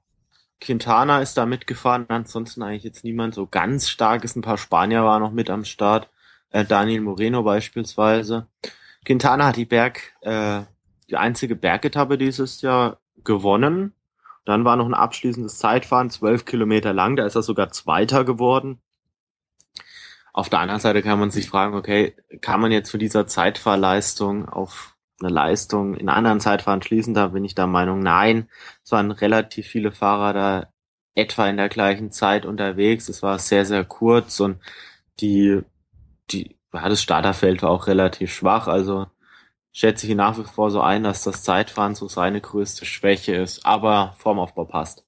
[SPEAKER 2] Quintana ist da mitgefahren, ansonsten eigentlich jetzt niemand so ganz stark ist. Ein paar Spanier waren noch mit am Start. Äh, Daniel Moreno beispielsweise. Quintana hat die Berg, äh, die einzige Bergetappe dieses Jahr gewonnen. Dann war noch ein abschließendes Zeitfahren, zwölf Kilometer lang, da ist er sogar Zweiter geworden. Auf der anderen Seite kann man sich fragen, okay, kann man jetzt für dieser Zeitfahrleistung auf eine Leistung in anderen Zeitfahren schließen? Da bin ich der Meinung, nein. Es waren relativ viele Fahrer da etwa in der gleichen Zeit unterwegs. Es war sehr, sehr kurz und die, die, ja, das Starterfeld war auch relativ schwach. Also schätze ich nach wie vor so ein, dass das Zeitfahren so seine größte Schwäche ist, aber Formaufbau passt.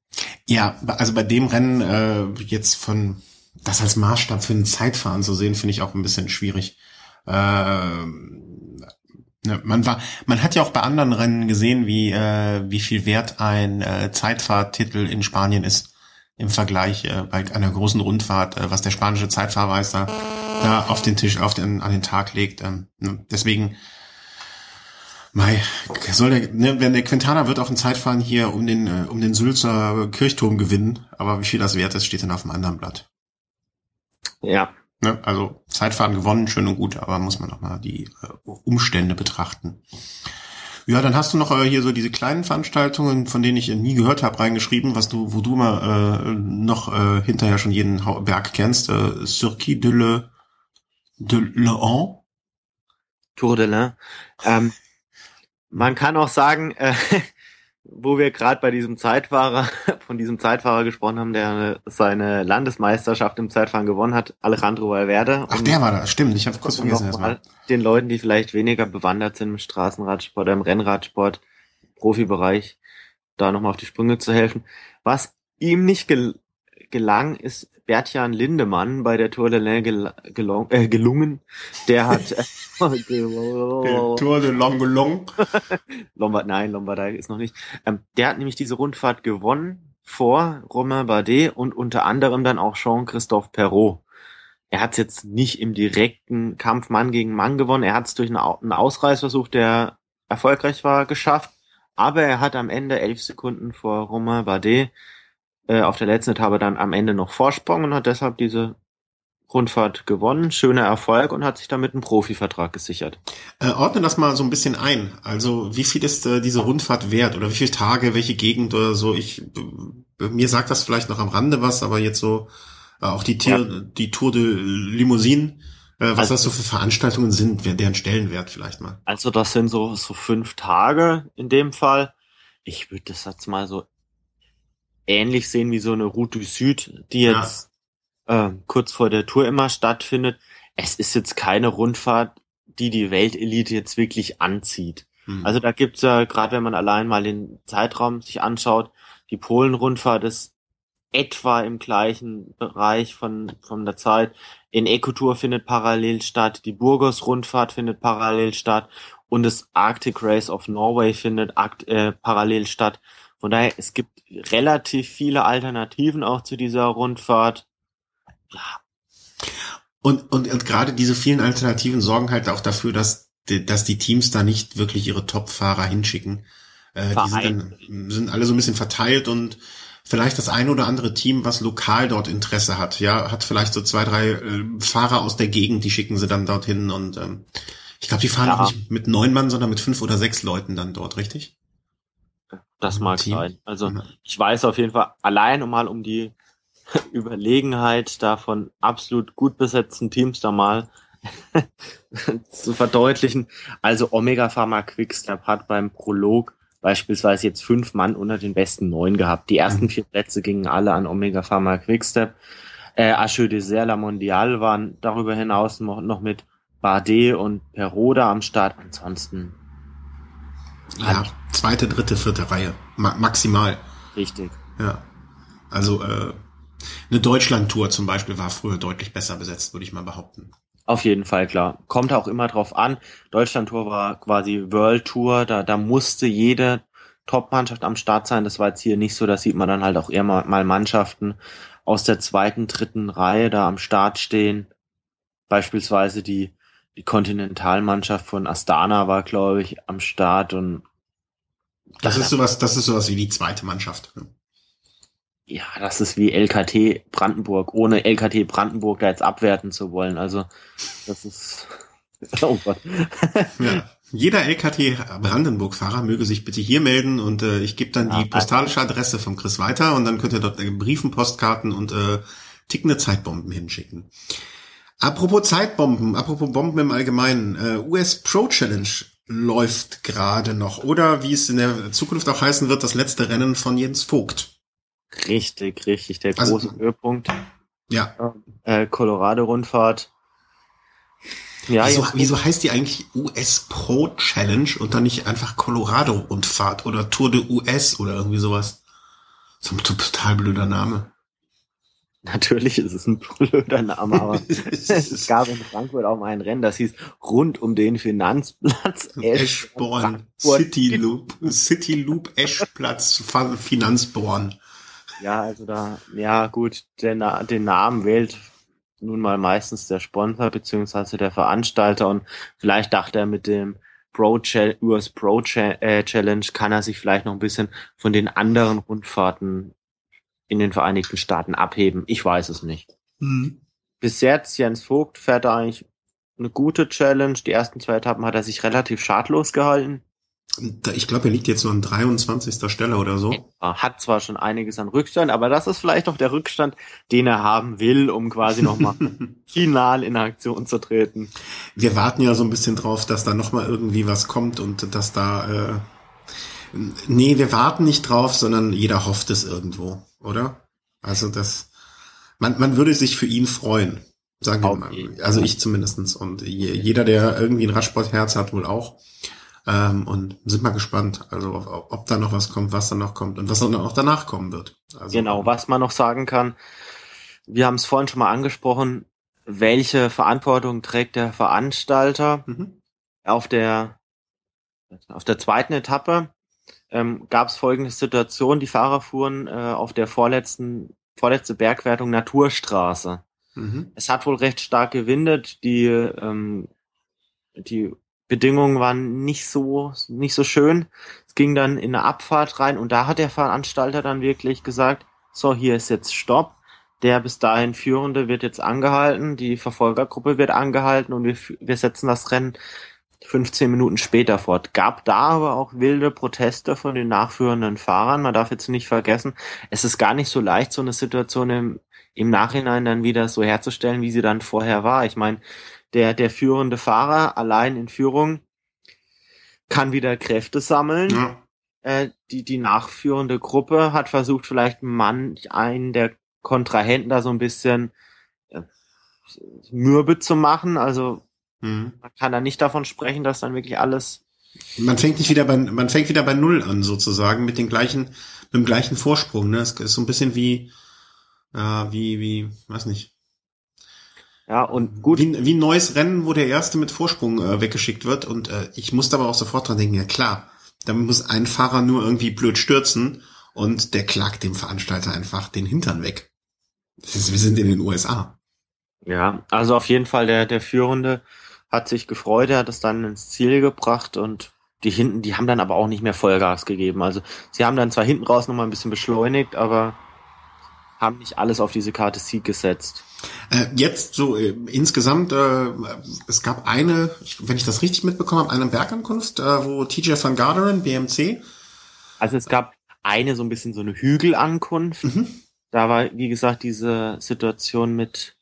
[SPEAKER 1] Ja, also bei dem Rennen äh, jetzt von das als Maßstab für ein Zeitfahren zu sehen, finde ich auch ein bisschen schwierig. Äh, ne, man war, man hat ja auch bei anderen Rennen gesehen, wie äh, wie viel wert ein äh, Zeitfahrtitel in Spanien ist im Vergleich äh, bei einer großen Rundfahrt, äh, was der spanische Zeitfahrmeister da auf den Tisch, auf den an den Tag legt. Ähm, ne, deswegen Mei, soll der, ne, wenn der Quintana wird auch ein Zeitfahren hier um den, äh, um den Sülzer Kirchturm gewinnen, aber wie viel das wert ist, steht dann auf dem anderen Blatt.
[SPEAKER 2] Ja.
[SPEAKER 1] Ne, also Zeitfahren gewonnen, schön und gut, aber muss man noch mal die äh, Umstände betrachten. Ja, dann hast du noch äh, hier so diese kleinen Veranstaltungen, von denen ich nie gehört habe, reingeschrieben, was du, wo du mal äh, noch äh, hinterher schon jeden Berg kennst. Äh, Circuit de le de l'An.
[SPEAKER 2] Tour de l'An. Ähm, man kann auch sagen, äh, [laughs] wo wir gerade bei diesem Zeitfahrer, [laughs] von diesem Zeitfahrer gesprochen haben, der seine Landesmeisterschaft im Zeitfahren gewonnen hat, Alejandro Valverde.
[SPEAKER 1] Ach, der war da, stimmt, ich habe kurz vergessen. Erstmal.
[SPEAKER 2] Den Leuten, die vielleicht weniger bewandert sind im Straßenradsport oder im Rennradsport, Profibereich, da nochmal auf die Sprünge zu helfen. Was ihm nicht gel gelang, ist Bertjan Lindemann bei der Tour de l'Ain gel äh, gelungen. Der hat [laughs] [laughs]
[SPEAKER 1] Tour de Longolong. [laughs]
[SPEAKER 2] Lombard, nein, Lombardei ist noch nicht. Ähm, der hat nämlich diese Rundfahrt gewonnen vor Romain Bardet und unter anderem dann auch Jean-Christophe Perrault. Er hat es jetzt nicht im direkten Kampf Mann gegen Mann gewonnen. Er hat es durch einen Ausreißversuch, der erfolgreich war, geschafft. Aber er hat am Ende elf Sekunden vor Romain Bardet äh, auf der letzten Etappe dann am Ende noch Vorsprung und hat deshalb diese Rundfahrt gewonnen, schöner Erfolg und hat sich damit einen Profivertrag gesichert.
[SPEAKER 1] Äh, ordne das mal so ein bisschen ein. Also wie viel ist äh, diese Rundfahrt wert oder wie viele Tage, welche Gegend oder so? Ich äh, mir sagt das vielleicht noch am Rande was, aber jetzt so äh, auch die, Tier, ja. die Tour de Limousine. Äh, was also, das so für Veranstaltungen sind, deren Stellenwert vielleicht mal.
[SPEAKER 2] Also das sind so so fünf Tage in dem Fall. Ich würde das jetzt mal so ähnlich sehen wie so eine Route du Süd, die jetzt ja. Äh, kurz vor der Tour immer stattfindet. Es ist jetzt keine Rundfahrt, die die Weltelite jetzt wirklich anzieht. Mhm. Also da gibt's ja, gerade wenn man allein mal den Zeitraum sich anschaut, die Polen-Rundfahrt ist etwa im gleichen Bereich von, von der Zeit. In Ecotour findet parallel statt, die Burgos-Rundfahrt findet parallel statt und das Arctic Race of Norway findet äh, parallel statt. Von daher, es gibt relativ viele Alternativen auch zu dieser Rundfahrt.
[SPEAKER 1] Ja. Und, und, und gerade diese vielen Alternativen sorgen halt auch dafür, dass, dass die Teams da nicht wirklich ihre Top-Fahrer hinschicken. Äh, die sind, dann, sind alle so ein bisschen verteilt und vielleicht das eine oder andere Team, was lokal dort Interesse hat, ja, hat vielleicht so zwei, drei äh, Fahrer aus der Gegend, die schicken sie dann dorthin und ähm, ich glaube, die fahren ja. auch nicht mit neun Mann, sondern mit fünf oder sechs Leuten dann dort, richtig?
[SPEAKER 2] Das mag Team. sein. Also mhm. ich weiß auf jeden Fall allein um mal um die [laughs] Überlegenheit da von absolut gut besetzten Teams da mal [laughs] zu verdeutlichen. Also Omega Pharma Quickstep hat beim Prolog beispielsweise jetzt fünf Mann unter den besten neun gehabt. Die ersten mhm. vier Plätze gingen alle an Omega Pharma Quickstep. Äh, Acheux Dessert, La Mondiale waren darüber hinaus noch, noch mit Bardet und Peroda am Start. Ansonsten.
[SPEAKER 1] Ja, zweite, dritte, vierte Reihe. Ma maximal.
[SPEAKER 2] Richtig.
[SPEAKER 1] Ja. Also äh, eine Deutschland-Tour zum Beispiel war früher deutlich besser besetzt, würde ich mal behaupten.
[SPEAKER 2] Auf jeden Fall, klar. Kommt auch immer drauf an. Deutschland-Tour war quasi World Tour, da, da musste jede Top-Mannschaft am Start sein. Das war jetzt hier nicht so, da sieht man dann halt auch eher mal, mal Mannschaften aus der zweiten, dritten Reihe da am Start stehen. Beispielsweise die, die Kontinentalmannschaft von Astana war, glaube ich, am Start und
[SPEAKER 1] das ist sowas, das ist sowas wie die zweite Mannschaft.
[SPEAKER 2] Ja, das ist wie LKT Brandenburg, ohne LKT Brandenburg da jetzt abwerten zu wollen. Also, das ist, [laughs] oh Gott. [laughs]
[SPEAKER 1] ja. Jeder LKT Brandenburg-Fahrer möge sich bitte hier melden und äh, ich gebe dann ja, die postalische Adresse von Chris weiter und dann könnt ihr dort äh, Briefen, Postkarten und äh, tickende Zeitbomben hinschicken. Apropos Zeitbomben, apropos Bomben im Allgemeinen, äh, US Pro Challenge läuft gerade noch oder wie es in der Zukunft auch heißen wird, das letzte Rennen von Jens Vogt.
[SPEAKER 2] Richtig, richtig. Der also, große Höhepunkt.
[SPEAKER 1] Ja.
[SPEAKER 2] Äh, Colorado-Rundfahrt.
[SPEAKER 1] Ja, wieso, wieso heißt die eigentlich US Pro Challenge und dann nicht einfach Colorado-Rundfahrt oder Tour de US oder irgendwie sowas? So ein total blöder Name.
[SPEAKER 2] Natürlich ist es ein blöder Name, aber [laughs] es gab in Frankfurt auch mal ein Rennen, das hieß rund um den Finanzplatz [laughs]
[SPEAKER 1] Eschborn. City Loop, City Loop Eschplatz Finanzborn.
[SPEAKER 2] Ja, also da, ja gut, den, den Namen wählt nun mal meistens der Sponsor beziehungsweise der Veranstalter und vielleicht dachte er mit dem Pro US Pro äh, Challenge kann er sich vielleicht noch ein bisschen von den anderen Rundfahrten in den Vereinigten Staaten abheben. Ich weiß es nicht. Mhm. Bis jetzt, Jens Vogt fährt da eigentlich eine gute Challenge. Die ersten zwei Etappen hat er sich relativ schadlos gehalten.
[SPEAKER 1] Ich glaube, er liegt jetzt so an 23. Stelle oder so.
[SPEAKER 2] Er hat zwar schon einiges an Rückstand, aber das ist vielleicht noch der Rückstand, den er haben will, um quasi nochmal [laughs] final in Aktion zu treten.
[SPEAKER 1] Wir warten ja so ein bisschen drauf, dass da nochmal irgendwie was kommt und dass da... Äh, nee, wir warten nicht drauf, sondern jeder hofft es irgendwo, oder? Also das... Man, man würde sich für ihn freuen, sagen wir mal. Also ich zumindestens Und jeder, der irgendwie ein Radsportherz hat, wohl auch. Ähm, und sind mal gespannt, also ob, ob da noch was kommt, was da noch kommt und was dann auch danach kommen wird.
[SPEAKER 2] Also, genau, was man noch sagen kann, wir haben es vorhin schon mal angesprochen, welche Verantwortung trägt der Veranstalter mhm. auf der auf der zweiten Etappe ähm, gab es folgende Situation, die Fahrer fuhren äh, auf der vorletzten vorletzte Bergwertung Naturstraße. Mhm. Es hat wohl recht stark gewindet, die ähm, die Bedingungen waren nicht so, nicht so schön. Es ging dann in eine Abfahrt rein und da hat der Veranstalter dann wirklich gesagt, so, hier ist jetzt Stopp. Der bis dahin Führende wird jetzt angehalten, die Verfolgergruppe wird angehalten und wir, wir setzen das Rennen 15 Minuten später fort. Gab da aber auch wilde Proteste von den nachführenden Fahrern. Man darf jetzt nicht vergessen, es ist gar nicht so leicht, so eine Situation im, im Nachhinein dann wieder so herzustellen, wie sie dann vorher war. Ich meine, der, der führende Fahrer allein in Führung kann wieder Kräfte sammeln. Ja. Äh, die, die nachführende Gruppe hat versucht, vielleicht manch einen der Kontrahenten da so ein bisschen äh, mürbe zu machen. Also mhm. man kann da nicht davon sprechen, dass dann wirklich alles.
[SPEAKER 1] Man fängt nicht wieder bei, man fängt wieder bei Null an, sozusagen, mit den gleichen, mit dem gleichen Vorsprung. Ne? Es ist so ein bisschen wie, äh, wie, wie, weiß nicht,
[SPEAKER 2] ja, und gut.
[SPEAKER 1] Wie, wie ein neues Rennen, wo der Erste mit Vorsprung äh, weggeschickt wird. Und äh, ich musste aber auch sofort dran denken, ja klar, damit muss ein Fahrer nur irgendwie blöd stürzen und der klagt dem Veranstalter einfach den Hintern weg. Ist, wir sind in den USA.
[SPEAKER 2] Ja, also auf jeden Fall der, der Führende hat sich gefreut, er hat es dann ins Ziel gebracht und die hinten, die haben dann aber auch nicht mehr Vollgas gegeben. Also sie haben dann zwar hinten raus nochmal ein bisschen beschleunigt, aber haben nicht alles auf diese Karte Sieg gesetzt.
[SPEAKER 1] Äh, jetzt so äh, insgesamt, äh, es gab eine, wenn ich das richtig mitbekommen habe, eine Bergankunft, äh, wo TJ van Garderen, BMC.
[SPEAKER 2] Also es gab eine so ein bisschen so eine Hügelankunft. Mhm. Da war, wie gesagt, diese Situation mit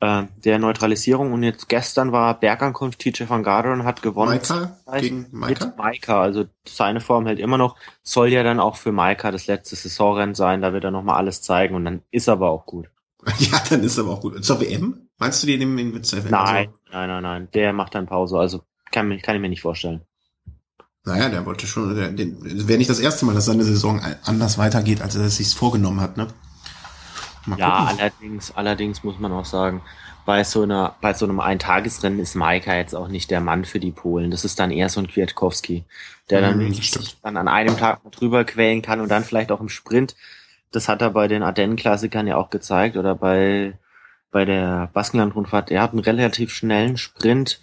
[SPEAKER 2] äh, der Neutralisierung und jetzt gestern war Bergankunft, TJ van Garderen hat gewonnen.
[SPEAKER 1] Maika gegen Maika?
[SPEAKER 2] Mit Maika, also seine Form hält immer noch. Soll ja dann auch für Maika das letzte Saisonrennen sein, da wird er nochmal alles zeigen und dann ist aber auch gut. [laughs]
[SPEAKER 1] Ja, dann ist aber auch gut. Zur WM? Meinst du die nehmen mit zur
[SPEAKER 2] WM? Nein, also? nein, nein, nein. Der macht dann Pause. Also kann, kann ich mir nicht vorstellen.
[SPEAKER 1] Naja, der wollte schon, der, den, wäre nicht das erste Mal, dass seine Saison anders weitergeht, als er es sich vorgenommen hat, ne?
[SPEAKER 2] ja, allerdings, allerdings muss man auch sagen, bei so einer, bei so einem Eintagesrennen ist Maika jetzt auch nicht der Mann für die Polen. Das ist dann eher so ein Kwiatkowski, der dann, mhm, sich dann an einem Tag drüber quälen kann und dann vielleicht auch im Sprint. Das hat er bei den Ardennen-Klassikern ja auch gezeigt oder bei, bei der Baskenland-Rundfahrt. Er hat einen relativ schnellen Sprint.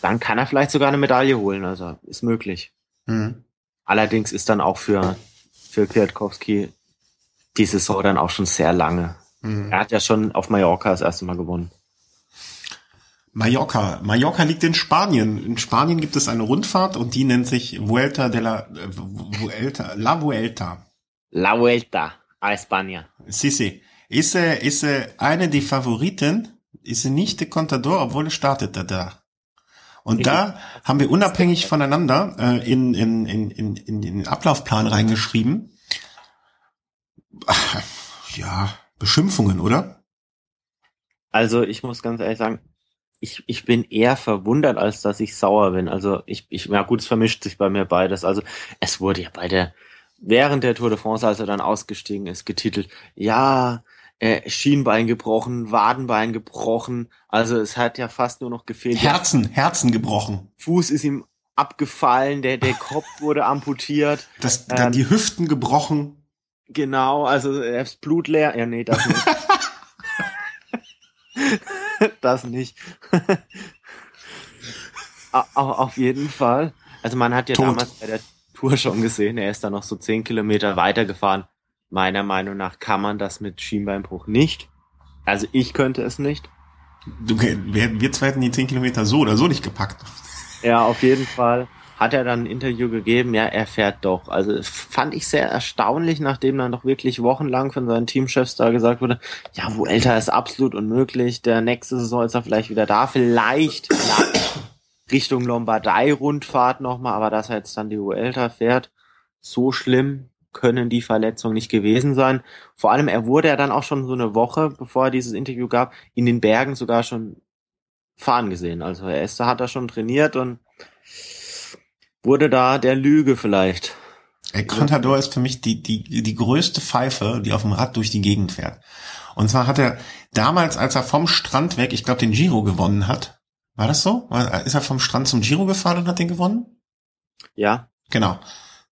[SPEAKER 2] Dann kann er vielleicht sogar eine Medaille holen. Also ist möglich. Mhm. Allerdings ist dann auch für, für Kwiatkowski die Saison dann auch schon sehr lange. Mhm. Er hat ja schon auf Mallorca das erste Mal gewonnen.
[SPEAKER 1] Mallorca. Mallorca liegt in Spanien. In Spanien gibt es eine Rundfahrt und die nennt sich Vuelta de la äh, Vuelta, La Vuelta.
[SPEAKER 2] La Vuelta a España.
[SPEAKER 1] Sí, sí. Ist, ist eine der Favoriten, ist nicht der Contador, obwohl er startet da da. Und ich da haben wir unabhängig voneinander äh, in, in, in, in, in den Ablaufplan reingeschrieben. Ja, Beschimpfungen, oder?
[SPEAKER 2] Also ich muss ganz ehrlich sagen, ich, ich bin eher verwundert, als dass ich sauer bin. Also ich, ich, ja gut, es vermischt sich bei mir beides. Also es wurde ja bei der, während der Tour de France, als er dann ausgestiegen ist, getitelt, ja, äh, Schienbein gebrochen, Wadenbein gebrochen. Also es hat ja fast nur noch gefehlt.
[SPEAKER 1] Herzen, Herzen gebrochen.
[SPEAKER 2] Fuß ist ihm abgefallen, der, der Kopf [laughs] wurde amputiert.
[SPEAKER 1] Das, ähm, die Hüften gebrochen.
[SPEAKER 2] Genau, also er ist blutleer. Ja, nee, das nicht. [laughs] das nicht. [laughs] Auf jeden Fall. Also man hat ja Tot. damals bei der Tour schon gesehen, er ist da noch so zehn Kilometer weitergefahren. Meiner Meinung nach kann man das mit Schienbeinbruch nicht. Also ich könnte es nicht.
[SPEAKER 1] Du, wir, wir zwei hätten die zehn Kilometer so oder so nicht gepackt.
[SPEAKER 2] Ja, auf jeden Fall hat er dann ein Interview gegeben, ja, er fährt doch. Also fand ich sehr erstaunlich, nachdem dann doch wirklich wochenlang von seinen Teamchefs da gesagt wurde, ja, Vuelta ist absolut unmöglich, der nächste Saison ist er vielleicht wieder da, vielleicht, vielleicht [coughs] Richtung Lombardei-Rundfahrt nochmal, aber dass er jetzt dann die Vuelta fährt, so schlimm können die Verletzungen nicht gewesen sein. Vor allem, er wurde ja dann auch schon so eine Woche, bevor er dieses Interview gab, in den Bergen sogar schon fahren gesehen. Also er ist, da hat er schon trainiert und wurde da der Lüge vielleicht.
[SPEAKER 1] Ey, Contador ist für mich die, die, die größte Pfeife, die auf dem Rad durch die Gegend fährt. Und zwar hat er damals, als er vom Strand weg, ich glaube, den Giro gewonnen hat. War das so? Ist er vom Strand zum Giro gefahren und hat den gewonnen?
[SPEAKER 2] Ja.
[SPEAKER 1] Genau.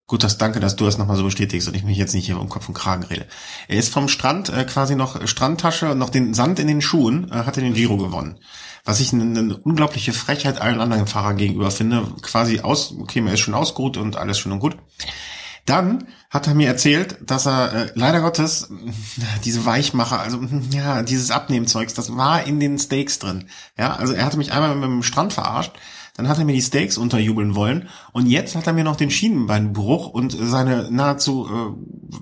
[SPEAKER 1] Gut, das danke, dass du das nochmal so bestätigst und ich mich jetzt nicht hier um Kopf und Kragen rede. Er ist vom Strand äh, quasi noch Strandtasche und noch den Sand in den Schuhen, äh, hat er den Giro gewonnen. Was ich eine, eine unglaubliche Frechheit allen anderen Fahrern gegenüber finde. Quasi aus, okay, man ist schon ausgeruht und alles schön und gut. Dann hat er mir erzählt, dass er äh, leider Gottes [laughs] diese Weichmacher, also [laughs] ja, dieses Abnehmzeugs, das war in den Steaks drin. Ja, also er hatte mich einmal mit dem Strand verarscht dann hat er mir die Steaks unterjubeln wollen und jetzt hat er mir noch den Schienenbeinbruch und seine nahezu, äh,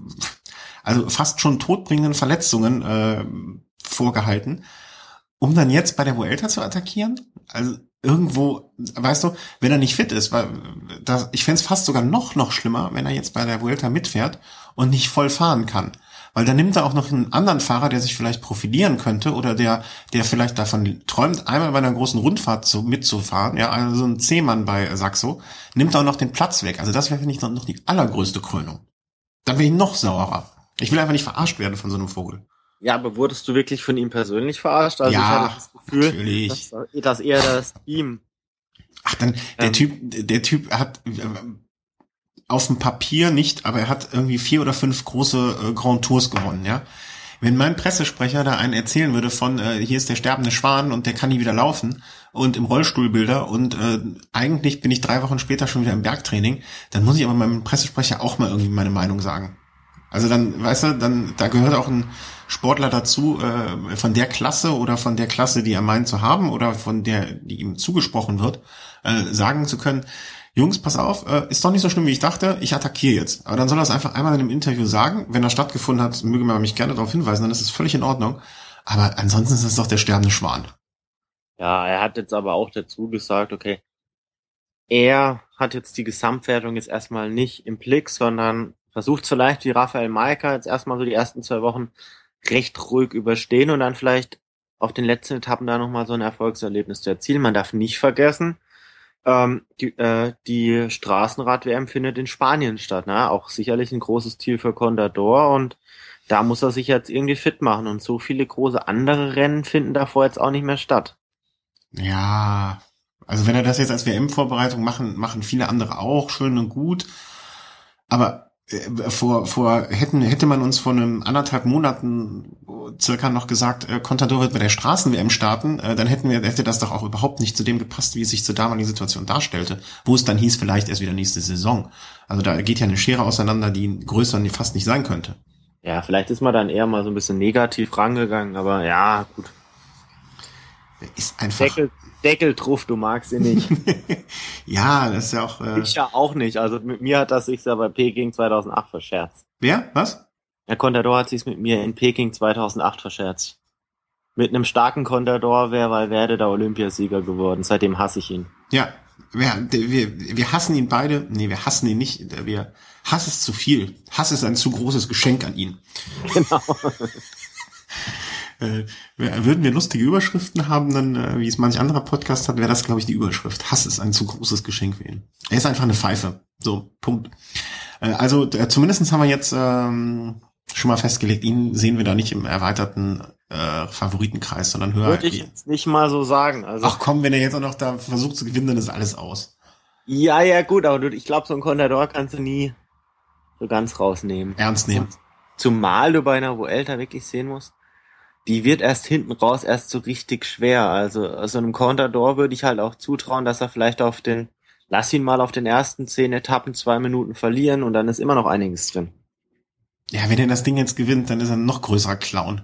[SPEAKER 1] also fast schon todbringenden Verletzungen äh, vorgehalten, um dann jetzt bei der Vuelta zu attackieren. Also irgendwo, weißt du, wenn er nicht fit ist, weil das, ich fände es fast sogar noch, noch schlimmer, wenn er jetzt bei der Vuelta mitfährt und nicht voll fahren kann. Weil dann nimmt er auch noch einen anderen Fahrer, der sich vielleicht profilieren könnte oder der, der vielleicht davon träumt, einmal bei einer großen Rundfahrt zu, mitzufahren, ja, also so ein C-Mann bei Saxo, nimmt auch noch den Platz weg. Also das wäre, finde ich, noch die allergrößte Krönung. Dann wäre ich noch saurer. Ich will einfach nicht verarscht werden von so einem Vogel.
[SPEAKER 2] Ja, aber wurdest du wirklich von ihm persönlich verarscht? Also
[SPEAKER 1] ja,
[SPEAKER 2] ich
[SPEAKER 1] hatte das Gefühl, natürlich.
[SPEAKER 2] Dass, dass er das Team.
[SPEAKER 1] Ach, dann, der ähm, Typ, der Typ hat auf dem Papier nicht, aber er hat irgendwie vier oder fünf große äh, Grand Tours gewonnen, ja. Wenn mein Pressesprecher da einen erzählen würde von, äh, hier ist der sterbende Schwan und der kann nie wieder laufen und im Rollstuhlbilder und äh, eigentlich bin ich drei Wochen später schon wieder im Bergtraining, dann muss ich aber meinem Pressesprecher auch mal irgendwie meine Meinung sagen. Also dann, weißt du, dann da gehört auch ein Sportler dazu äh, von der Klasse oder von der Klasse, die er meint zu haben oder von der, die ihm zugesprochen wird, äh, sagen zu können, Jungs, pass auf, äh, ist doch nicht so schlimm, wie ich dachte, ich attackiere jetzt. Aber dann soll er es einfach einmal in einem Interview sagen. Wenn er stattgefunden hat, möge man mich gerne darauf hinweisen, dann ist es völlig in Ordnung. Aber ansonsten ist es doch der sterbende Schwan.
[SPEAKER 2] Ja, er hat jetzt aber auch dazu gesagt, okay, er hat jetzt die Gesamtwertung jetzt erstmal nicht im Blick, sondern versucht so leicht wie Raphael Maika jetzt erstmal so die ersten zwei Wochen recht ruhig überstehen und dann vielleicht auf den letzten Etappen da nochmal so ein Erfolgserlebnis zu erzielen. Man darf nicht vergessen, ähm, die, äh, die Straßenrad-WM findet in Spanien statt. Ne? Auch sicherlich ein großes Ziel für Contador und da muss er sich jetzt irgendwie fit machen. Und so viele große andere Rennen finden davor jetzt auch nicht mehr statt.
[SPEAKER 1] Ja, also wenn er das jetzt als WM-Vorbereitung machen, machen viele andere auch, schön und gut. Aber vor, vor hätten, hätte man uns vor einem anderthalb Monaten circa noch gesagt, äh, Contador wird bei der Straßen-WM starten, äh, dann hätten wir, hätte das doch auch überhaupt nicht zu dem gepasst, wie es sich zur damaligen Situation darstellte, wo es dann hieß, vielleicht erst wieder nächste Saison. Also da geht ja eine Schere auseinander, die größer fast nicht sein könnte.
[SPEAKER 2] Ja, vielleicht ist man dann eher mal so ein bisschen negativ rangegangen, aber ja, gut.
[SPEAKER 1] Ist einfach.
[SPEAKER 2] Deckel, Deckel drauf, du magst ihn nicht. [laughs]
[SPEAKER 1] ja, das ist ja auch.
[SPEAKER 2] Äh ich ja auch nicht. Also mit mir hat das sich ja bei Peking 2008 verscherzt.
[SPEAKER 1] Wer? Was?
[SPEAKER 2] Der Contador hat sich mit mir in Peking 2008 verscherzt. Mit einem starken Contador wäre Valverde der Olympiasieger geworden. Seitdem hasse ich ihn.
[SPEAKER 1] Ja, wir, wir, wir hassen ihn beide. Nee, wir hassen ihn nicht. Wir Hass ist zu viel. Hass ist ein zu großes Geschenk an ihn. [laughs] Genau. [laughs] äh, würden wir lustige Überschriften haben, dann, äh, wie es manch anderer Podcast hat, wäre das, glaube ich, die Überschrift. Hass ist ein zu großes Geschenk für ihn. Er ist einfach eine Pfeife. So, Punkt. Äh, also äh, zumindestens haben wir jetzt ähm, schon mal festgelegt, ihn sehen wir da nicht im erweiterten äh, Favoritenkreis, sondern höher.
[SPEAKER 2] Würde ich jetzt nicht mal so sagen.
[SPEAKER 1] Also Ach komm, wenn er jetzt auch noch da versucht zu gewinnen, dann ist alles aus.
[SPEAKER 2] Ja, ja, gut, aber du, ich glaube, so ein Contador kannst du nie so ganz rausnehmen.
[SPEAKER 1] Ernst nehmen.
[SPEAKER 2] Zumal du bei einer Vuelta wirklich sehen musst, die wird erst hinten raus erst so richtig schwer. Also so also einem Contador würde ich halt auch zutrauen, dass er vielleicht auf den, lass ihn mal auf den ersten zehn Etappen zwei Minuten verlieren und dann ist immer noch einiges drin.
[SPEAKER 1] Ja, wenn er das Ding jetzt gewinnt, dann ist er ein noch größerer Clown.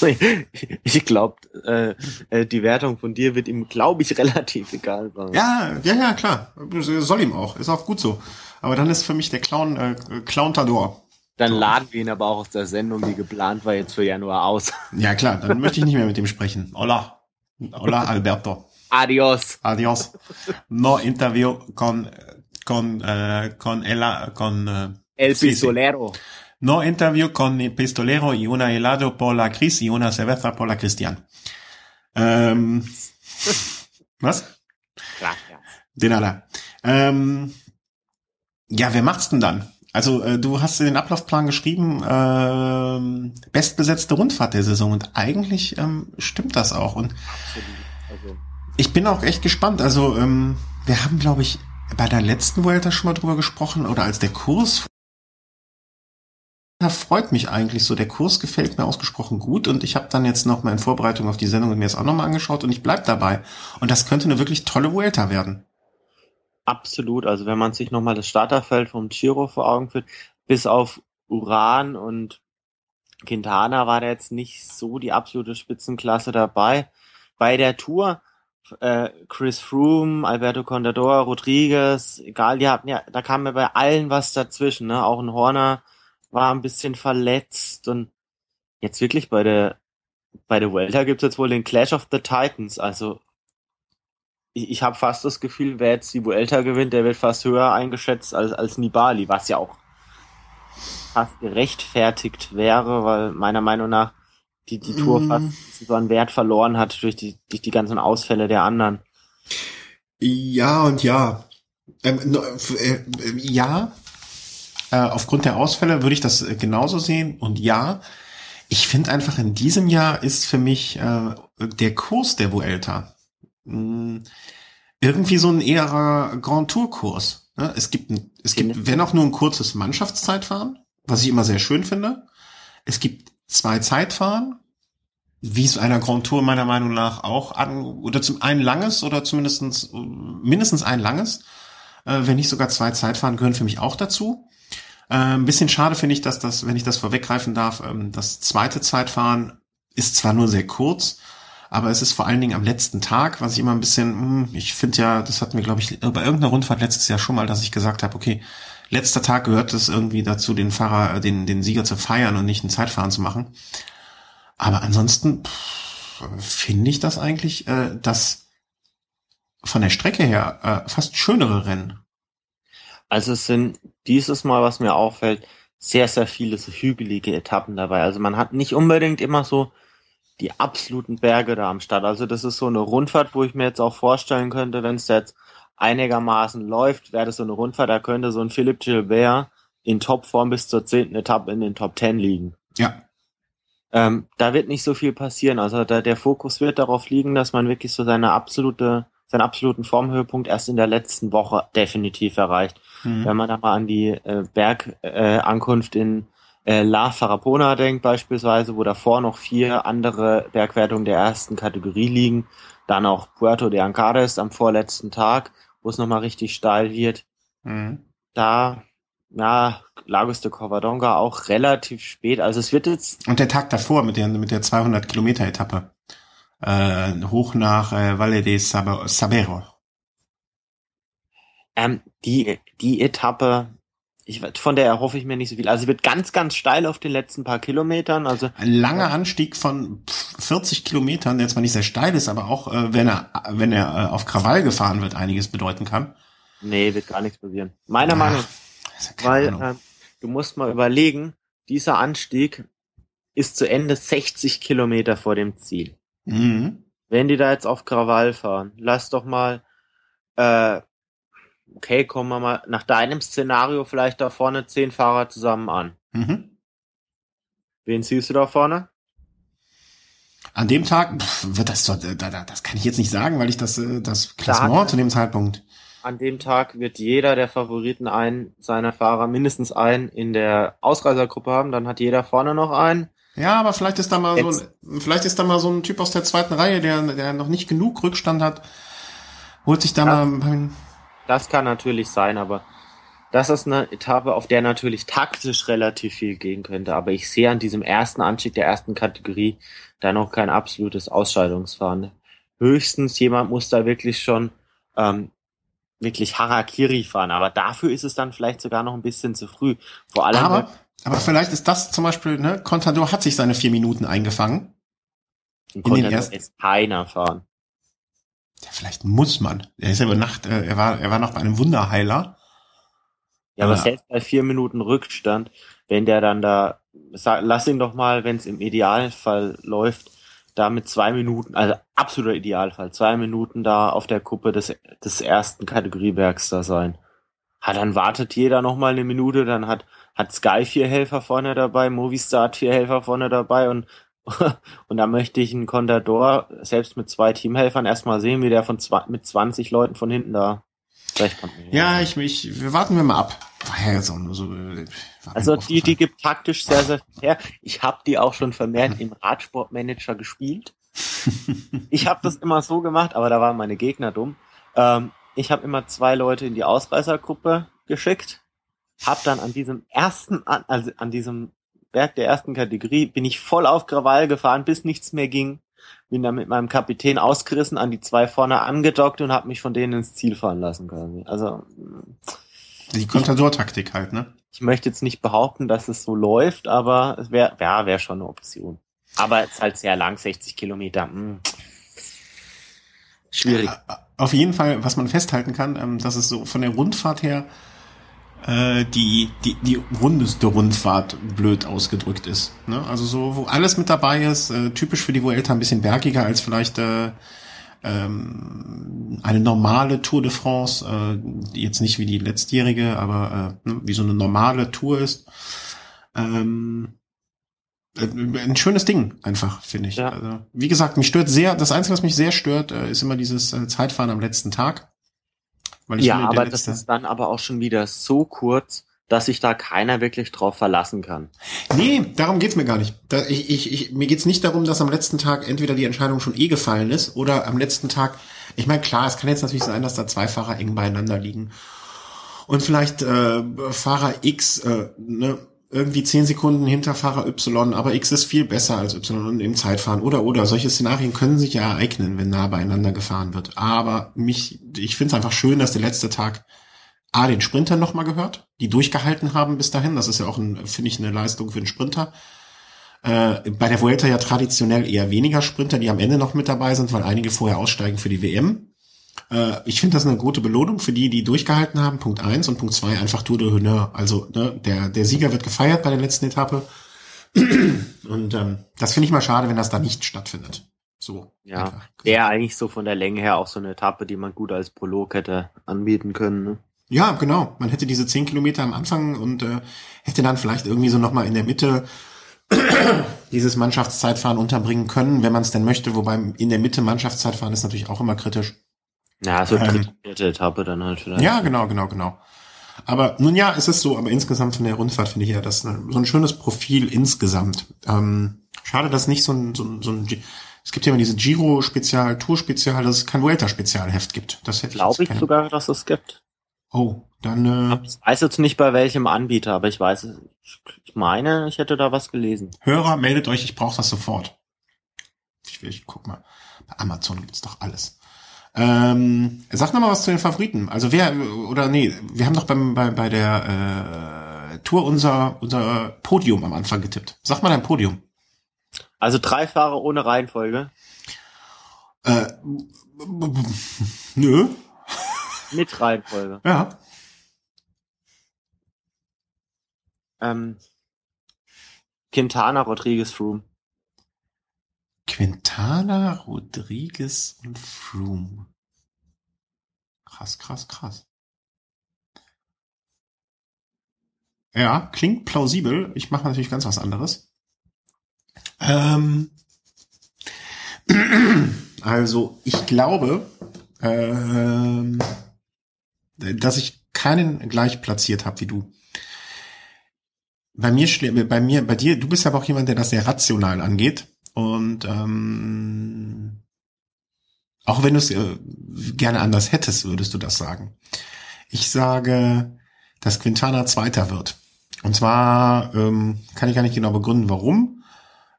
[SPEAKER 1] [laughs]
[SPEAKER 2] Ich glaube, äh, äh, die Wertung von dir wird ihm, glaube ich, [laughs] relativ egal sein.
[SPEAKER 1] Ja, ja, ja, klar. Soll ihm auch. Ist auch gut so. Aber dann ist für mich der Clown, äh, Clowntador.
[SPEAKER 2] Dann laden wir ihn aber auch aus der Sendung, die geplant war, jetzt für Januar aus. [laughs]
[SPEAKER 1] Ja, klar. Dann möchte ich nicht mehr mit ihm sprechen. Hola. Hola, Alberto.
[SPEAKER 2] Adios.
[SPEAKER 1] Adios. No interview con, con, eh, con, Ella, con,
[SPEAKER 2] eh, El Pistolero. Sí, sí.
[SPEAKER 1] No interview con el pistolero y una helado por la Cris y una cerveza por la Cristian. Ähm, [laughs] was?
[SPEAKER 2] Gracias.
[SPEAKER 1] De nada. Ähm, ja, wer macht's denn dann? Also äh, du hast den Ablaufplan geschrieben, äh, bestbesetzte Rundfahrt der Saison und eigentlich ähm, stimmt das auch. Und also. ich bin auch echt gespannt. Also ähm, wir haben, glaube ich, bei der letzten Vuelta schon mal drüber gesprochen oder als der Kurs freut mich eigentlich so. Der Kurs gefällt mir ausgesprochen gut und ich habe dann jetzt noch mal in Vorbereitung auf die Sendung mir das auch noch mal angeschaut und ich bleib dabei. Und das könnte eine wirklich tolle Vuelta werden.
[SPEAKER 2] Absolut. Also wenn man sich noch mal das Starterfeld vom Giro vor Augen führt, bis auf Uran und Quintana war da jetzt nicht so die absolute Spitzenklasse dabei. Bei der Tour äh, Chris Froome, Alberto Contador, Rodriguez, egal, die hatten ja, da kam ja bei allen was dazwischen, ne? Auch ein Horner war ein bisschen verletzt und jetzt wirklich bei der bei der Welter gibt's jetzt wohl den Clash of the Titans. Also ich, ich habe fast das Gefühl, wer jetzt die Vuelta gewinnt, der wird fast höher eingeschätzt als, als Nibali, was ja auch fast gerechtfertigt wäre, weil meiner Meinung nach die, die Tour mm. fast so an Wert verloren hat durch die, durch die ganzen Ausfälle der anderen.
[SPEAKER 1] Ja und ja. Ähm, äh, ja, äh, aufgrund der Ausfälle würde ich das äh, genauso sehen. Und ja, ich finde einfach in diesem Jahr ist für mich äh, der Kurs der Vuelta mh, hm, irgendwie so ein eherer Grand Tour Kurs. Ne? Es gibt, es gibt, wenn auch nur ein kurzes Mannschaftszeitfahren, was ich immer sehr schön finde. Es gibt zwei Zeitfahren, wie es einer Grand Tour meiner Meinung nach auch an, oder zum einen langes oder zumindestens mindestens ein langes, äh, wenn nicht sogar zwei Zeitfahren gehören für mich auch dazu. Äh, ein bisschen schade finde ich, dass das, wenn ich das vorweggreifen darf, ähm, das zweite Zeitfahren ist zwar nur sehr kurz, aber es ist vor allen Dingen am letzten Tag, was ich immer ein bisschen, hm, ich finde ja, das hatten wir, glaube ich, bei irgendeiner Rundfahrt letztes Jahr schon mal, dass ich gesagt habe, okay, letzter Tag gehört es irgendwie dazu, den Fahrer, äh, den, den Sieger zu feiern und nicht ein Zeitfahren zu machen. Aber ansonsten finde ich das eigentlich, äh, das von der Strecke her äh, fast schönere Rennen.
[SPEAKER 2] Also es sind dieses Mal, was mir auffällt, sehr, sehr viele so hügelige Etappen dabei. Also man hat nicht unbedingt immer so die absoluten Berge da am Start. Also das ist so eine Rundfahrt, wo ich mir jetzt auch vorstellen könnte, wenn es jetzt einigermaßen läuft, wäre das so eine Rundfahrt, da könnte so ein Philipp Gilbert in Topform bis zur zehnten Etappe in den Top Ten liegen.
[SPEAKER 1] Ja.
[SPEAKER 2] Ähm, da wird nicht so viel passieren. Also da, der Fokus wird darauf liegen, dass man wirklich so seine absolute, seinen absoluten Formhöhepunkt erst in der letzten Woche definitiv erreicht. Mhm. Wenn man da mal an die äh, Bergankunft äh, in äh, La Farapona denkt beispielsweise, wo davor noch vier andere Bergwertungen der ersten Kategorie liegen, dann auch Puerto de Ancares am vorletzten Tag, wo es nochmal richtig steil wird. Mhm. Da, ja, Lagos de Covadonga auch relativ spät. Also es wird jetzt.
[SPEAKER 1] Und der Tag davor mit der, mit der 200 Kilometer Etappe. Äh, hoch nach äh, Valle de Sabero.
[SPEAKER 2] Ähm, die, die Etappe, ich, von der erhoffe ich mir nicht so viel. Also sie wird ganz, ganz steil auf den letzten paar Kilometern. Also
[SPEAKER 1] ein langer Anstieg von 40 Kilometern, der zwar nicht sehr steil ist, aber auch äh, wenn er, wenn er äh, auf Krawall gefahren wird, einiges bedeuten kann.
[SPEAKER 2] Nee, wird gar nichts passieren. Meiner Ach, Meinung nach. Weil äh, du musst mal überlegen, dieser Anstieg ist zu Ende 60 Kilometer vor dem Ziel. Mhm. Wenn die da jetzt auf Krawall fahren, lass doch mal äh, okay, kommen wir mal nach deinem Szenario vielleicht da vorne zehn Fahrer zusammen an. Mhm. Wen siehst du da vorne?
[SPEAKER 1] An dem Tag wird das, das kann ich jetzt nicht sagen, weil ich das, äh, das Klassement da zu dem Zeitpunkt.
[SPEAKER 2] An dem Tag wird jeder der Favoriten einen seiner Fahrer mindestens einen in der Ausreisergruppe haben, dann hat jeder vorne noch einen.
[SPEAKER 1] Ja, aber vielleicht ist da mal jetzt. so, vielleicht ist da mal so ein Typ aus der zweiten Reihe, der, der noch nicht genug Rückstand hat, holt sich da ja. mal
[SPEAKER 2] das kann natürlich sein, aber das ist eine Etappe, auf der natürlich taktisch relativ viel gehen könnte. Aber ich sehe an diesem ersten Anstieg der ersten Kategorie da noch kein absolutes Ausscheidungsfahren. Höchstens jemand muss da wirklich schon ähm, wirklich Harakiri fahren. Aber dafür ist es dann vielleicht sogar noch ein bisschen zu früh. Vor allem.
[SPEAKER 1] Aber, aber vielleicht ist das zum Beispiel, ne, Contador hat sich seine vier Minuten eingefangen.
[SPEAKER 2] In den ersten. ist keiner fahren.
[SPEAKER 1] Ja, vielleicht muss man. Er ist ja über Nacht, äh, er war, er war noch bei einem Wunderheiler.
[SPEAKER 2] Ja, aber, selbst bei vier Minuten Rückstand, wenn der dann da, sag, lass ihn doch mal, wenn es im Idealfall läuft, da mit zwei Minuten, also absoluter Idealfall, zwei Minuten da auf der Kuppe des, des ersten Kategoriebergs da sein. Ha, dann wartet jeder noch mal eine Minute, dann hat, hat Sky vier Helfer vorne dabei, Movistar hat vier Helfer vorne dabei und Und da möchte ich einen Contador selbst mit zwei Teamhelfern erstmal sehen, wie der von zwei, mit 20 Leuten von hinten da
[SPEAKER 1] ja, ich, ich, wir warten wir mal ab. Ja, so, so,
[SPEAKER 2] also die, die gibt taktisch sehr, sehr viel her. Ich habe die auch schon vermehrt im Radsportmanager gespielt. [laughs] ich habe das immer so gemacht, aber da waren meine Gegner dumm. Ähm, ich habe immer zwei Leute in die Ausreißergruppe geschickt, habe dann an diesem ersten, also an diesem Berg der ersten Kategorie bin ich voll auf Krawall gefahren, bis nichts mehr ging. Bin dann mit meinem Kapitän ausgerissen, an die zwei vorne angedockt und habe mich von denen ins Ziel fahren lassen quasi. Also
[SPEAKER 1] die Contador-Taktik halt, ne?
[SPEAKER 2] Ich möchte jetzt nicht behaupten, dass es so läuft, aber es wäre ja, wär schon eine Option. Aber es ist halt sehr lang, 60 Kilometer. Mh. Hm. Schwierig.
[SPEAKER 1] Auf jeden Fall, was man festhalten kann, ähm, dass es so von der Rundfahrt her äh, die, die, die rundeste Rundfahrt blöd ausgedrückt ist. Ne? Also so, wo alles mit dabei ist, äh, typisch für die Vuelta ein bisschen bergiger als vielleicht äh, ähm, eine normale Tour de France, äh, jetzt nicht wie die letztjährige, aber äh, ne, wie so eine normale Tour ist. Ähm, äh, ein schönes Ding einfach, finde ich. Ja. Also, wie gesagt, mich stört sehr, das Einzige, was mich sehr stört, äh, ist immer dieses Zeitfahren am letzten Tag.
[SPEAKER 2] Ja, aber das ist dann aber auch schon wieder so kurz, dass sich da keiner wirklich drauf verlassen kann.
[SPEAKER 1] Nee, darum geht's mir gar nicht. Da, ich, ich, ich, mir geht's nicht darum, dass am letzten Tag entweder die Entscheidung schon eh gefallen ist oder am letzten Tag, ich meine, klar, es kann jetzt natürlich sein, dass da zwei Fahrer eng beieinander liegen. Und vielleicht äh, Fahrer X äh, ne, irgendwie zehn Sekunden hinter Fahrer Y, aber X ist viel besser als Y im Zeitfahren oder oder. Solche Szenarien können sich ja ereignen, wenn nah beieinander gefahren wird. Aber mich, ich finde es einfach schön, dass der letzte Tag A, den Sprinter nochmal gehört, die durchgehalten haben bis dahin. Das ist ja auch, finde ich, eine Leistung für den Sprinter. Äh, bei der Vuelta ja traditionell eher weniger Sprinter, die am Ende noch mit dabei sind, weil einige vorher aussteigen für die WM. Äh, ich finde das eine gute Belohnung für die, die durchgehalten haben. Punkt eins und Punkt zwei einfach Tour de Honneur. Also ne, der, der Sieger wird gefeiert bei der letzten Etappe. [clears throat] Und ähm, das finde ich mal schade, wenn das da nicht stattfindet. So.
[SPEAKER 2] Ja, der eigentlich so von der Länge her auch so eine Etappe, die man gut als Prolog hätte anbieten können. Ne?
[SPEAKER 1] Ja, genau. Man hätte diese zehn Kilometer am Anfang und äh, hätte dann vielleicht irgendwie so nochmal in der Mitte [clears throat] dieses Mannschaftszeitfahren unterbringen können, wenn man es denn möchte. Wobei in der Mitte Mannschaftszeitfahren ist natürlich auch immer kritisch.
[SPEAKER 2] Ja, so ähm, dritte Etappe dann halt
[SPEAKER 1] vielleicht. Ja, genau, genau, genau. Aber nun ja, es ist so, aber insgesamt von der Rundfahrt finde ich ja das eine, so ein schönes Profil insgesamt. Ähm, schade, dass nicht so ein, so ein, so ein es gibt ja immer diese Giro-Spezial, Tour-Spezial, dass es kein Vuelta-Spezialheft gibt. Das hätte
[SPEAKER 2] Glaube ich, ich sogar, dass es gibt.
[SPEAKER 1] Oh, dann. Äh,
[SPEAKER 2] ich weiß jetzt nicht bei welchem Anbieter, aber ich weiß, ich meine, ich hätte da was gelesen.
[SPEAKER 1] Hörer, meldet euch, ich brauche das sofort. Ich, will, ich guck mal. Bei Amazon gibt's doch alles. Ähm, sag noch mal was zu den Favoriten. Also wer oder nee, wir haben doch beim, bei, bei der äh, Tour unser unser Podium am Anfang getippt. Sag mal dein Podium.
[SPEAKER 2] Also drei Fahrer ohne Reihenfolge.
[SPEAKER 1] Äh, nö.
[SPEAKER 2] Mit Reihenfolge.
[SPEAKER 1] Ja.
[SPEAKER 2] Ähm, Quintana, Rodriguez, Froome.
[SPEAKER 1] Quintana, Rodriguez und Froome. Krass, krass, krass. Ja, klingt plausibel. Ich mache natürlich ganz was anderes. Ähm, [clears throat] also, ich glaube, ähm, dass ich keinen gleich platziert habe wie du. Bei mir, bei mir, bei dir, du bist aber auch jemand, der das sehr rational angeht. Und ähm, auch wenn du es äh, gerne anders hättest, würdest du das sagen. Ich sage, dass Quintana Zweiter wird. Und zwar ähm, kann ich gar nicht genau begründen, warum,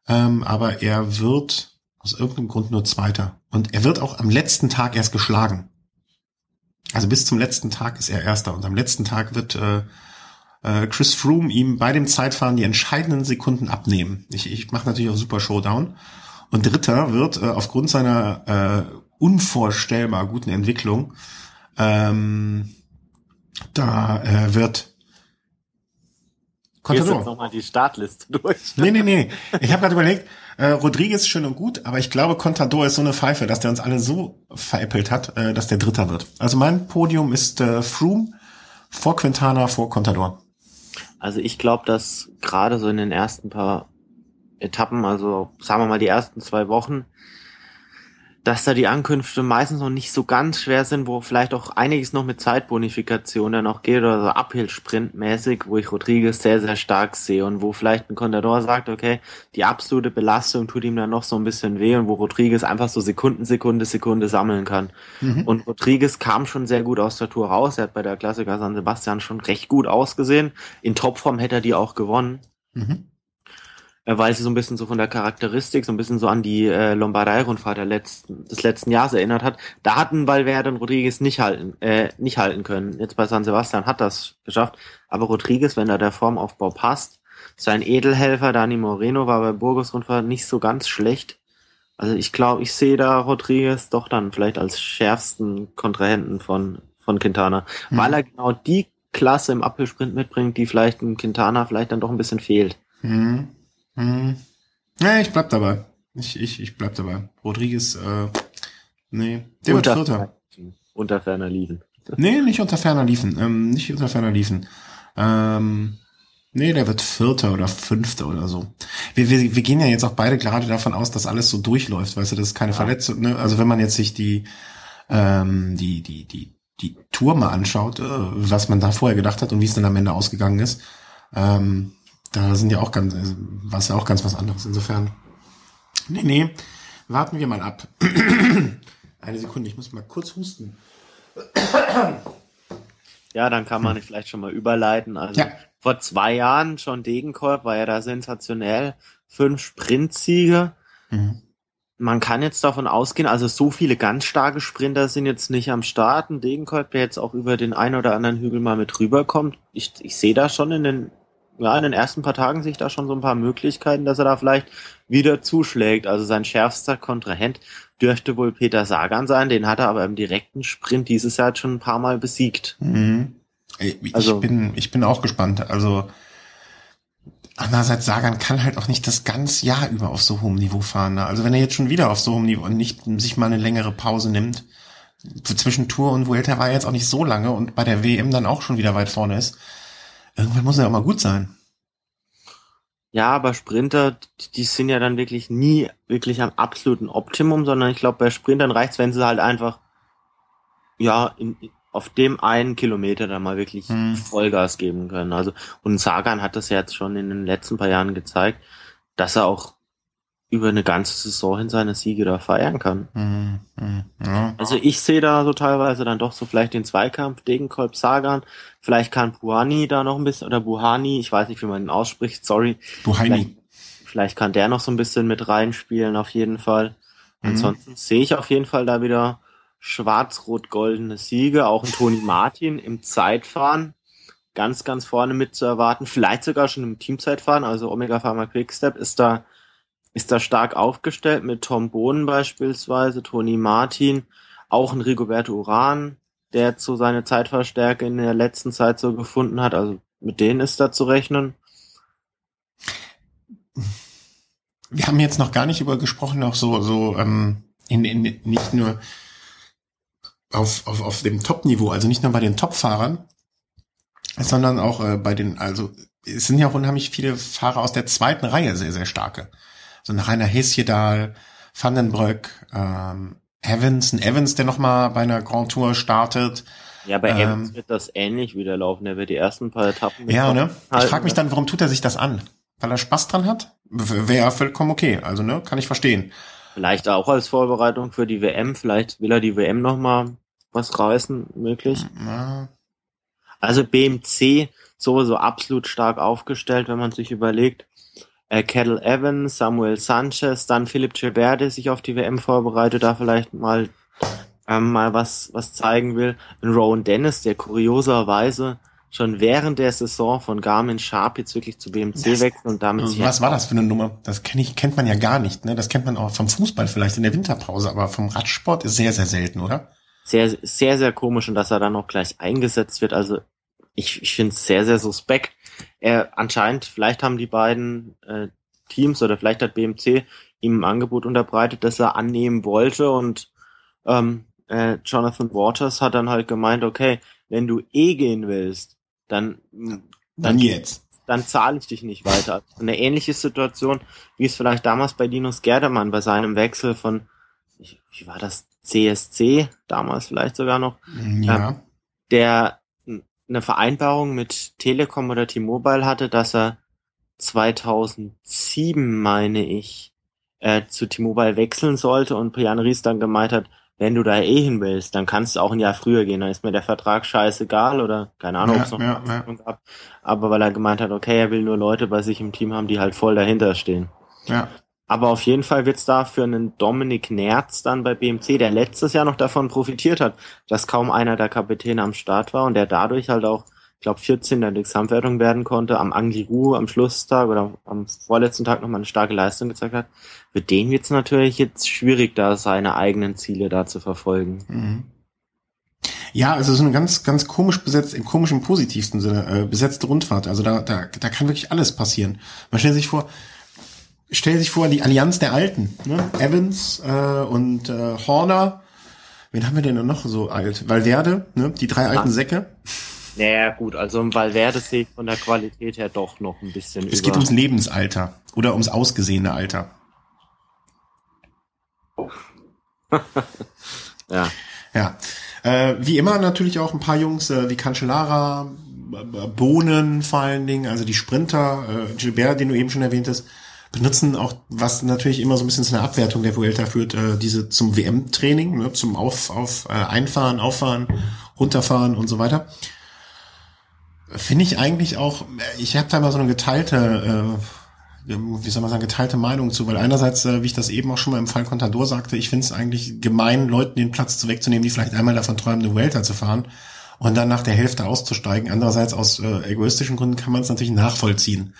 [SPEAKER 1] ähm, aber er wird aus irgendeinem Grund nur Zweiter. Und er wird auch am letzten Tag erst geschlagen. Also bis zum letzten Tag ist er Erster. Und am letzten Tag wird äh, äh, Chris Froome ihm bei dem Zeitfahren die entscheidenden Sekunden abnehmen. Ich, ich mache natürlich auch Super Showdown. Und Dritter wird äh, aufgrund seiner äh, unvorstellbar guten Entwicklung ähm, da äh, wird
[SPEAKER 2] Contador. Jetzt nochmal die Startliste [laughs] durch.
[SPEAKER 1] Nee, nee, nee. Ich habe gerade überlegt, äh, Rodriguez schön und gut, aber ich glaube, Contador ist so eine Pfeife, dass der uns alle so veräppelt hat, äh, dass der Dritter wird. Also mein Podium ist äh, Froome vor Quintana, vor Contador.
[SPEAKER 2] Also ich glaube, dass gerade so in den ersten paar Etappen, also sagen wir mal die ersten zwei Wochen, dass da die Ankünfte meistens noch nicht so ganz schwer sind, wo vielleicht auch einiges noch mit Zeitbonifikation dann auch geht oder so Uphill-Sprint-mäßig, wo ich Rodriguez sehr, sehr stark sehe und wo vielleicht ein Contador sagt, okay, die absolute Belastung tut ihm dann noch so ein bisschen weh und wo Rodriguez einfach so Sekunden, Sekunde, Sekunde sammeln kann. Mhm. Und Rodriguez kam schon sehr gut aus der Tour raus. Er hat bei der Klassiker San Sebastian schon recht gut ausgesehen. In Topform hätte er die auch gewonnen. Mhm. Weil sie so ein bisschen so von der Charakteristik so ein bisschen so an die äh, Lombardei-Rundfahrt der letzten, des letzten Jahres erinnert hat. Da hatten Valverde und Rodriguez nicht halten, äh, nicht halten können. Jetzt bei San Sebastian hat das geschafft. Aber Rodriguez, wenn da der Formaufbau passt, sein Edelhelfer Dani Moreno war bei Burgos Rundfahrt nicht so ganz schlecht. Also ich glaube, ich sehe da Rodriguez doch dann vielleicht als schärfsten Kontrahenten von, von Quintana, mhm. weil er genau die Klasse im Apfelsprint mitbringt, die vielleicht in Quintana vielleicht dann doch ein bisschen fehlt.
[SPEAKER 1] Mhm. Hm. Ja, ich bleib dabei. Ich, ich, ich bleib dabei. Rodriguez, äh, nee, der unter, wird Vierter.
[SPEAKER 2] Unter ferner Liefen. [laughs]
[SPEAKER 1] Nee, nicht unter ferner Liefen. Ähm, nicht unter ferner Liefen. Ähm, nee, der wird Vierter oder Fünfter oder so. Wir, wir, wir gehen ja jetzt auch beide gerade davon aus, dass alles so durchläuft, weißt du, das ist keine ja. Verletzung. Ne? Also wenn man jetzt sich die, ähm, die, die, die, die Tour mal anschaut, äh, was man da vorher gedacht hat und wie es dann am Ende ausgegangen ist, ähm, da sind ja auch ganz, was ja auch ganz was anderes. Insofern, nee, nee, warten wir mal ab. [clears throat] Eine Sekunde, ich muss mal kurz husten.
[SPEAKER 2] Ja, dann kann man hm. vielleicht schon mal überleiten. Also ja. vor zwei Jahren schon Degenkolb war ja da sensationell. Fünf Sprintsiege. Mhm. Man kann jetzt davon ausgehen, also so viele ganz starke Sprinter sind jetzt nicht am Start. Ein Degenkolb, der jetzt auch über den einen oder anderen Hügel mal mit rüberkommt. Ich, ich sehe da schon in den ja, in den ersten paar Tagen sich da schon so ein paar Möglichkeiten, dass er da vielleicht wieder zuschlägt. Also sein schärfster Kontrahent dürfte wohl Peter Sagan sein, den hat er aber im direkten Sprint dieses Jahr schon ein paar Mal besiegt.
[SPEAKER 1] Mhm. Ich also, bin, ich bin auch gespannt. Also andererseits Sagan kann halt auch nicht das ganze Jahr über auf so hohem Niveau fahren. Ne? Also wenn er jetzt schon wieder auf so hohem Niveau und nicht sich mal eine längere Pause nimmt, zwischen Tour und Vuelta war er jetzt auch nicht so lange und bei der WM dann auch schon wieder weit vorne ist. Irgendwann muss er auch mal gut sein.
[SPEAKER 2] Ja, aber Sprinter, die sind ja dann wirklich nie wirklich am absoluten Optimum, sondern ich glaube, bei Sprintern reicht's, wenn sie halt einfach, ja, in, auf dem einen Kilometer dann mal wirklich hm. Vollgas geben können. Also, und Sagan hat das ja jetzt schon in den letzten paar Jahren gezeigt, dass er auch über eine ganze Saison hin seine Siege da feiern kann. Mhm, mh, ja. Also ich sehe da so teilweise dann doch so vielleicht den Zweikampf Degenkolb Sagan, vielleicht kann Buhani da noch ein bisschen, oder Buhani, ich weiß nicht, wie man ihn ausspricht, sorry.
[SPEAKER 1] Buhani.
[SPEAKER 2] Vielleicht, vielleicht kann der noch so ein bisschen mit reinspielen, auf jeden Fall. Mhm. Ansonsten sehe ich auf jeden Fall da wieder schwarz-rot-goldene Siege, auch ein Toni Martin im Zeitfahren ganz, ganz vorne mit zu erwarten, vielleicht sogar schon im Teamzeitfahren, also Omega Pharma Quickstep ist da ist da stark aufgestellt mit Tom Bohnen beispielsweise, Toni Martin, auch ein Rigoberto Uran, der zu seine Zeitverstärke in der letzten Zeit so gefunden hat. Also mit denen ist da zu rechnen.
[SPEAKER 1] Wir haben jetzt noch gar nicht über gesprochen, auch so, so ähm, in, in, nicht nur auf, auf, auf dem Top-Niveau, also nicht nur bei den Top-Fahrern, sondern auch äh, bei den, also es sind ja auch unheimlich viele Fahrer aus der zweiten Reihe sehr, sehr starke so ein Rainer Hesjedal, Vandenbrück, ähm, Evans, ein Evans, der nochmal bei einer Grand Tour startet.
[SPEAKER 2] Ja, bei ähm, Evans wird das ähnlich wieder laufen. Er wird die ersten paar Etappen.
[SPEAKER 1] Ja, ne? Ich frage mich dann, warum tut er sich das an? Weil er Spaß dran hat? Wäre vollkommen okay. Also, ne? Kann ich verstehen.
[SPEAKER 2] Vielleicht auch als Vorbereitung für die WM. Vielleicht will er die WM nochmal was reißen, möglich. Ja. Also BMC sowieso absolut stark aufgestellt, wenn man sich überlegt, äh, Kettle Evans, Samuel Sanchez, dann Philipp Gilbert, der sich auf die WM vorbereitet, da vielleicht mal ähm, mal was was zeigen will. Und Rowan Dennis, der kurioserweise schon während der Saison von Garmin Sharp jetzt wirklich zu BMC das, wechselt und damit
[SPEAKER 1] sich Was war das für eine Nummer? Das kenn ich, kennt man ja gar nicht, ne? Das kennt man auch vom Fußball vielleicht in der Winterpause, aber vom Radsport ist sehr, sehr selten, oder?
[SPEAKER 2] Sehr, sehr, sehr komisch und dass er dann auch gleich eingesetzt wird. Also ich, ich finde es sehr, sehr suspekt. Er anscheinend, vielleicht haben die beiden äh, Teams oder vielleicht hat BMC ihm ein Angebot unterbreitet, das er annehmen wollte und ähm, äh, Jonathan Waters hat dann halt gemeint, okay, wenn du eh gehen willst, dann
[SPEAKER 1] dann, dann jetzt.
[SPEAKER 2] Dann zahle ich dich nicht weiter. Eine ähnliche Situation, wie es vielleicht damals bei Linus Gerdemann bei seinem Wechsel von, wie war das, CSC, damals vielleicht sogar noch,
[SPEAKER 1] ja.
[SPEAKER 2] Ähm, der eine Vereinbarung mit Telekom oder T-Mobile hatte, dass er 2007, meine ich, äh, zu T-Mobile wechseln sollte und Jan Ries dann gemeint hat, wenn du da eh hin willst, dann kannst du auch ein Jahr früher gehen, dann ist mir der Vertrag scheißegal oder keine Ahnung, ja, ob es noch ja, eine ja. gab. Aber weil er gemeint hat, okay, er will nur Leute bei sich im Team haben, die halt voll dahinter stehen.
[SPEAKER 1] Ja.
[SPEAKER 2] Aber auf jeden Fall wird's da für einen Dominik Nerz dann bei BMC, der letztes Jahr noch davon profitiert hat, dass kaum einer der Kapitäne am Start war und der dadurch halt auch, ich glaube, 14 in der Gesamtwertung werden konnte, am Angliru am Schlusstag oder am vorletzten Tag nochmal eine starke Leistung gezeigt hat. Für den wird's natürlich jetzt schwierig, da seine eigenen Ziele da zu verfolgen. Mhm.
[SPEAKER 1] Ja, also so eine ganz, ganz komisch besetzt, im komischen positivsten Sinne, äh, besetzte Rundfahrt. Also da, da, da kann wirklich alles passieren. Man stellt sich vor, stell sich vor, die Allianz der Alten. Ne? Evans äh, und äh, Horner. Wen haben wir denn noch so alt? Valverde, ne? die drei alten Säcke.
[SPEAKER 2] Naja, gut, also im Valverde sehe ich von der Qualität her doch noch ein bisschen
[SPEAKER 1] Es über. geht ums Lebensalter oder ums ausgesehene Alter. [laughs]
[SPEAKER 2] ja.
[SPEAKER 1] Ja. Äh, wie immer natürlich auch ein paar Jungs äh, wie Cancellara, Bohnen vor allen Dingen, also die Sprinter, äh, Gilbert, den du eben schon erwähnt hast, benutzen auch, was natürlich immer so ein bisschen zu einer Abwertung der Vuelta führt, äh, diese zum WM-Training, ne, zum Auf, auf äh, Einfahren, Auffahren, Runterfahren und so weiter. Finde ich eigentlich auch, ich habe da mal so eine geteilte, äh, wie soll man sagen, geteilte Meinung zu, weil einerseits, äh, wie ich das eben auch schon mal im Fall Contador sagte, ich finde es eigentlich gemein, Leuten den Platz zu wegzunehmen, die vielleicht einmal davon träumen, eine Vuelta zu fahren und dann nach der Hälfte auszusteigen. Andererseits aus äh, egoistischen Gründen kann man es natürlich nachvollziehen.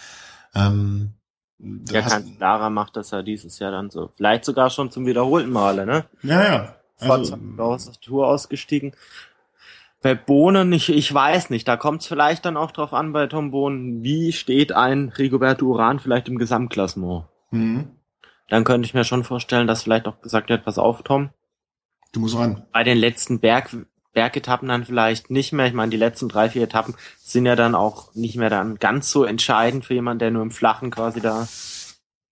[SPEAKER 1] Ähm,
[SPEAKER 2] ja, Lara macht das ja dieses Jahr dann so. Vielleicht sogar schon zum wiederholten Male, ne?
[SPEAKER 1] Ja, ja.
[SPEAKER 2] Also, aus der Tour ausgestiegen. Bei Bohnen, ich, ich weiß nicht, da kommt es vielleicht dann auch drauf an bei Tom Bohnen, wie steht ein Rigoberto Uran vielleicht im Gesamtklassement. Mhm. Dann könnte ich mir schon vorstellen, dass vielleicht auch gesagt wird, pass auf, Tom.
[SPEAKER 1] Du musst ran.
[SPEAKER 2] Bei den letzten Berg, Bergetappen dann vielleicht nicht mehr. Ich meine, die letzten drei, vier Etappen sind ja dann auch nicht mehr dann ganz so entscheidend für jemanden, der nur im Flachen quasi da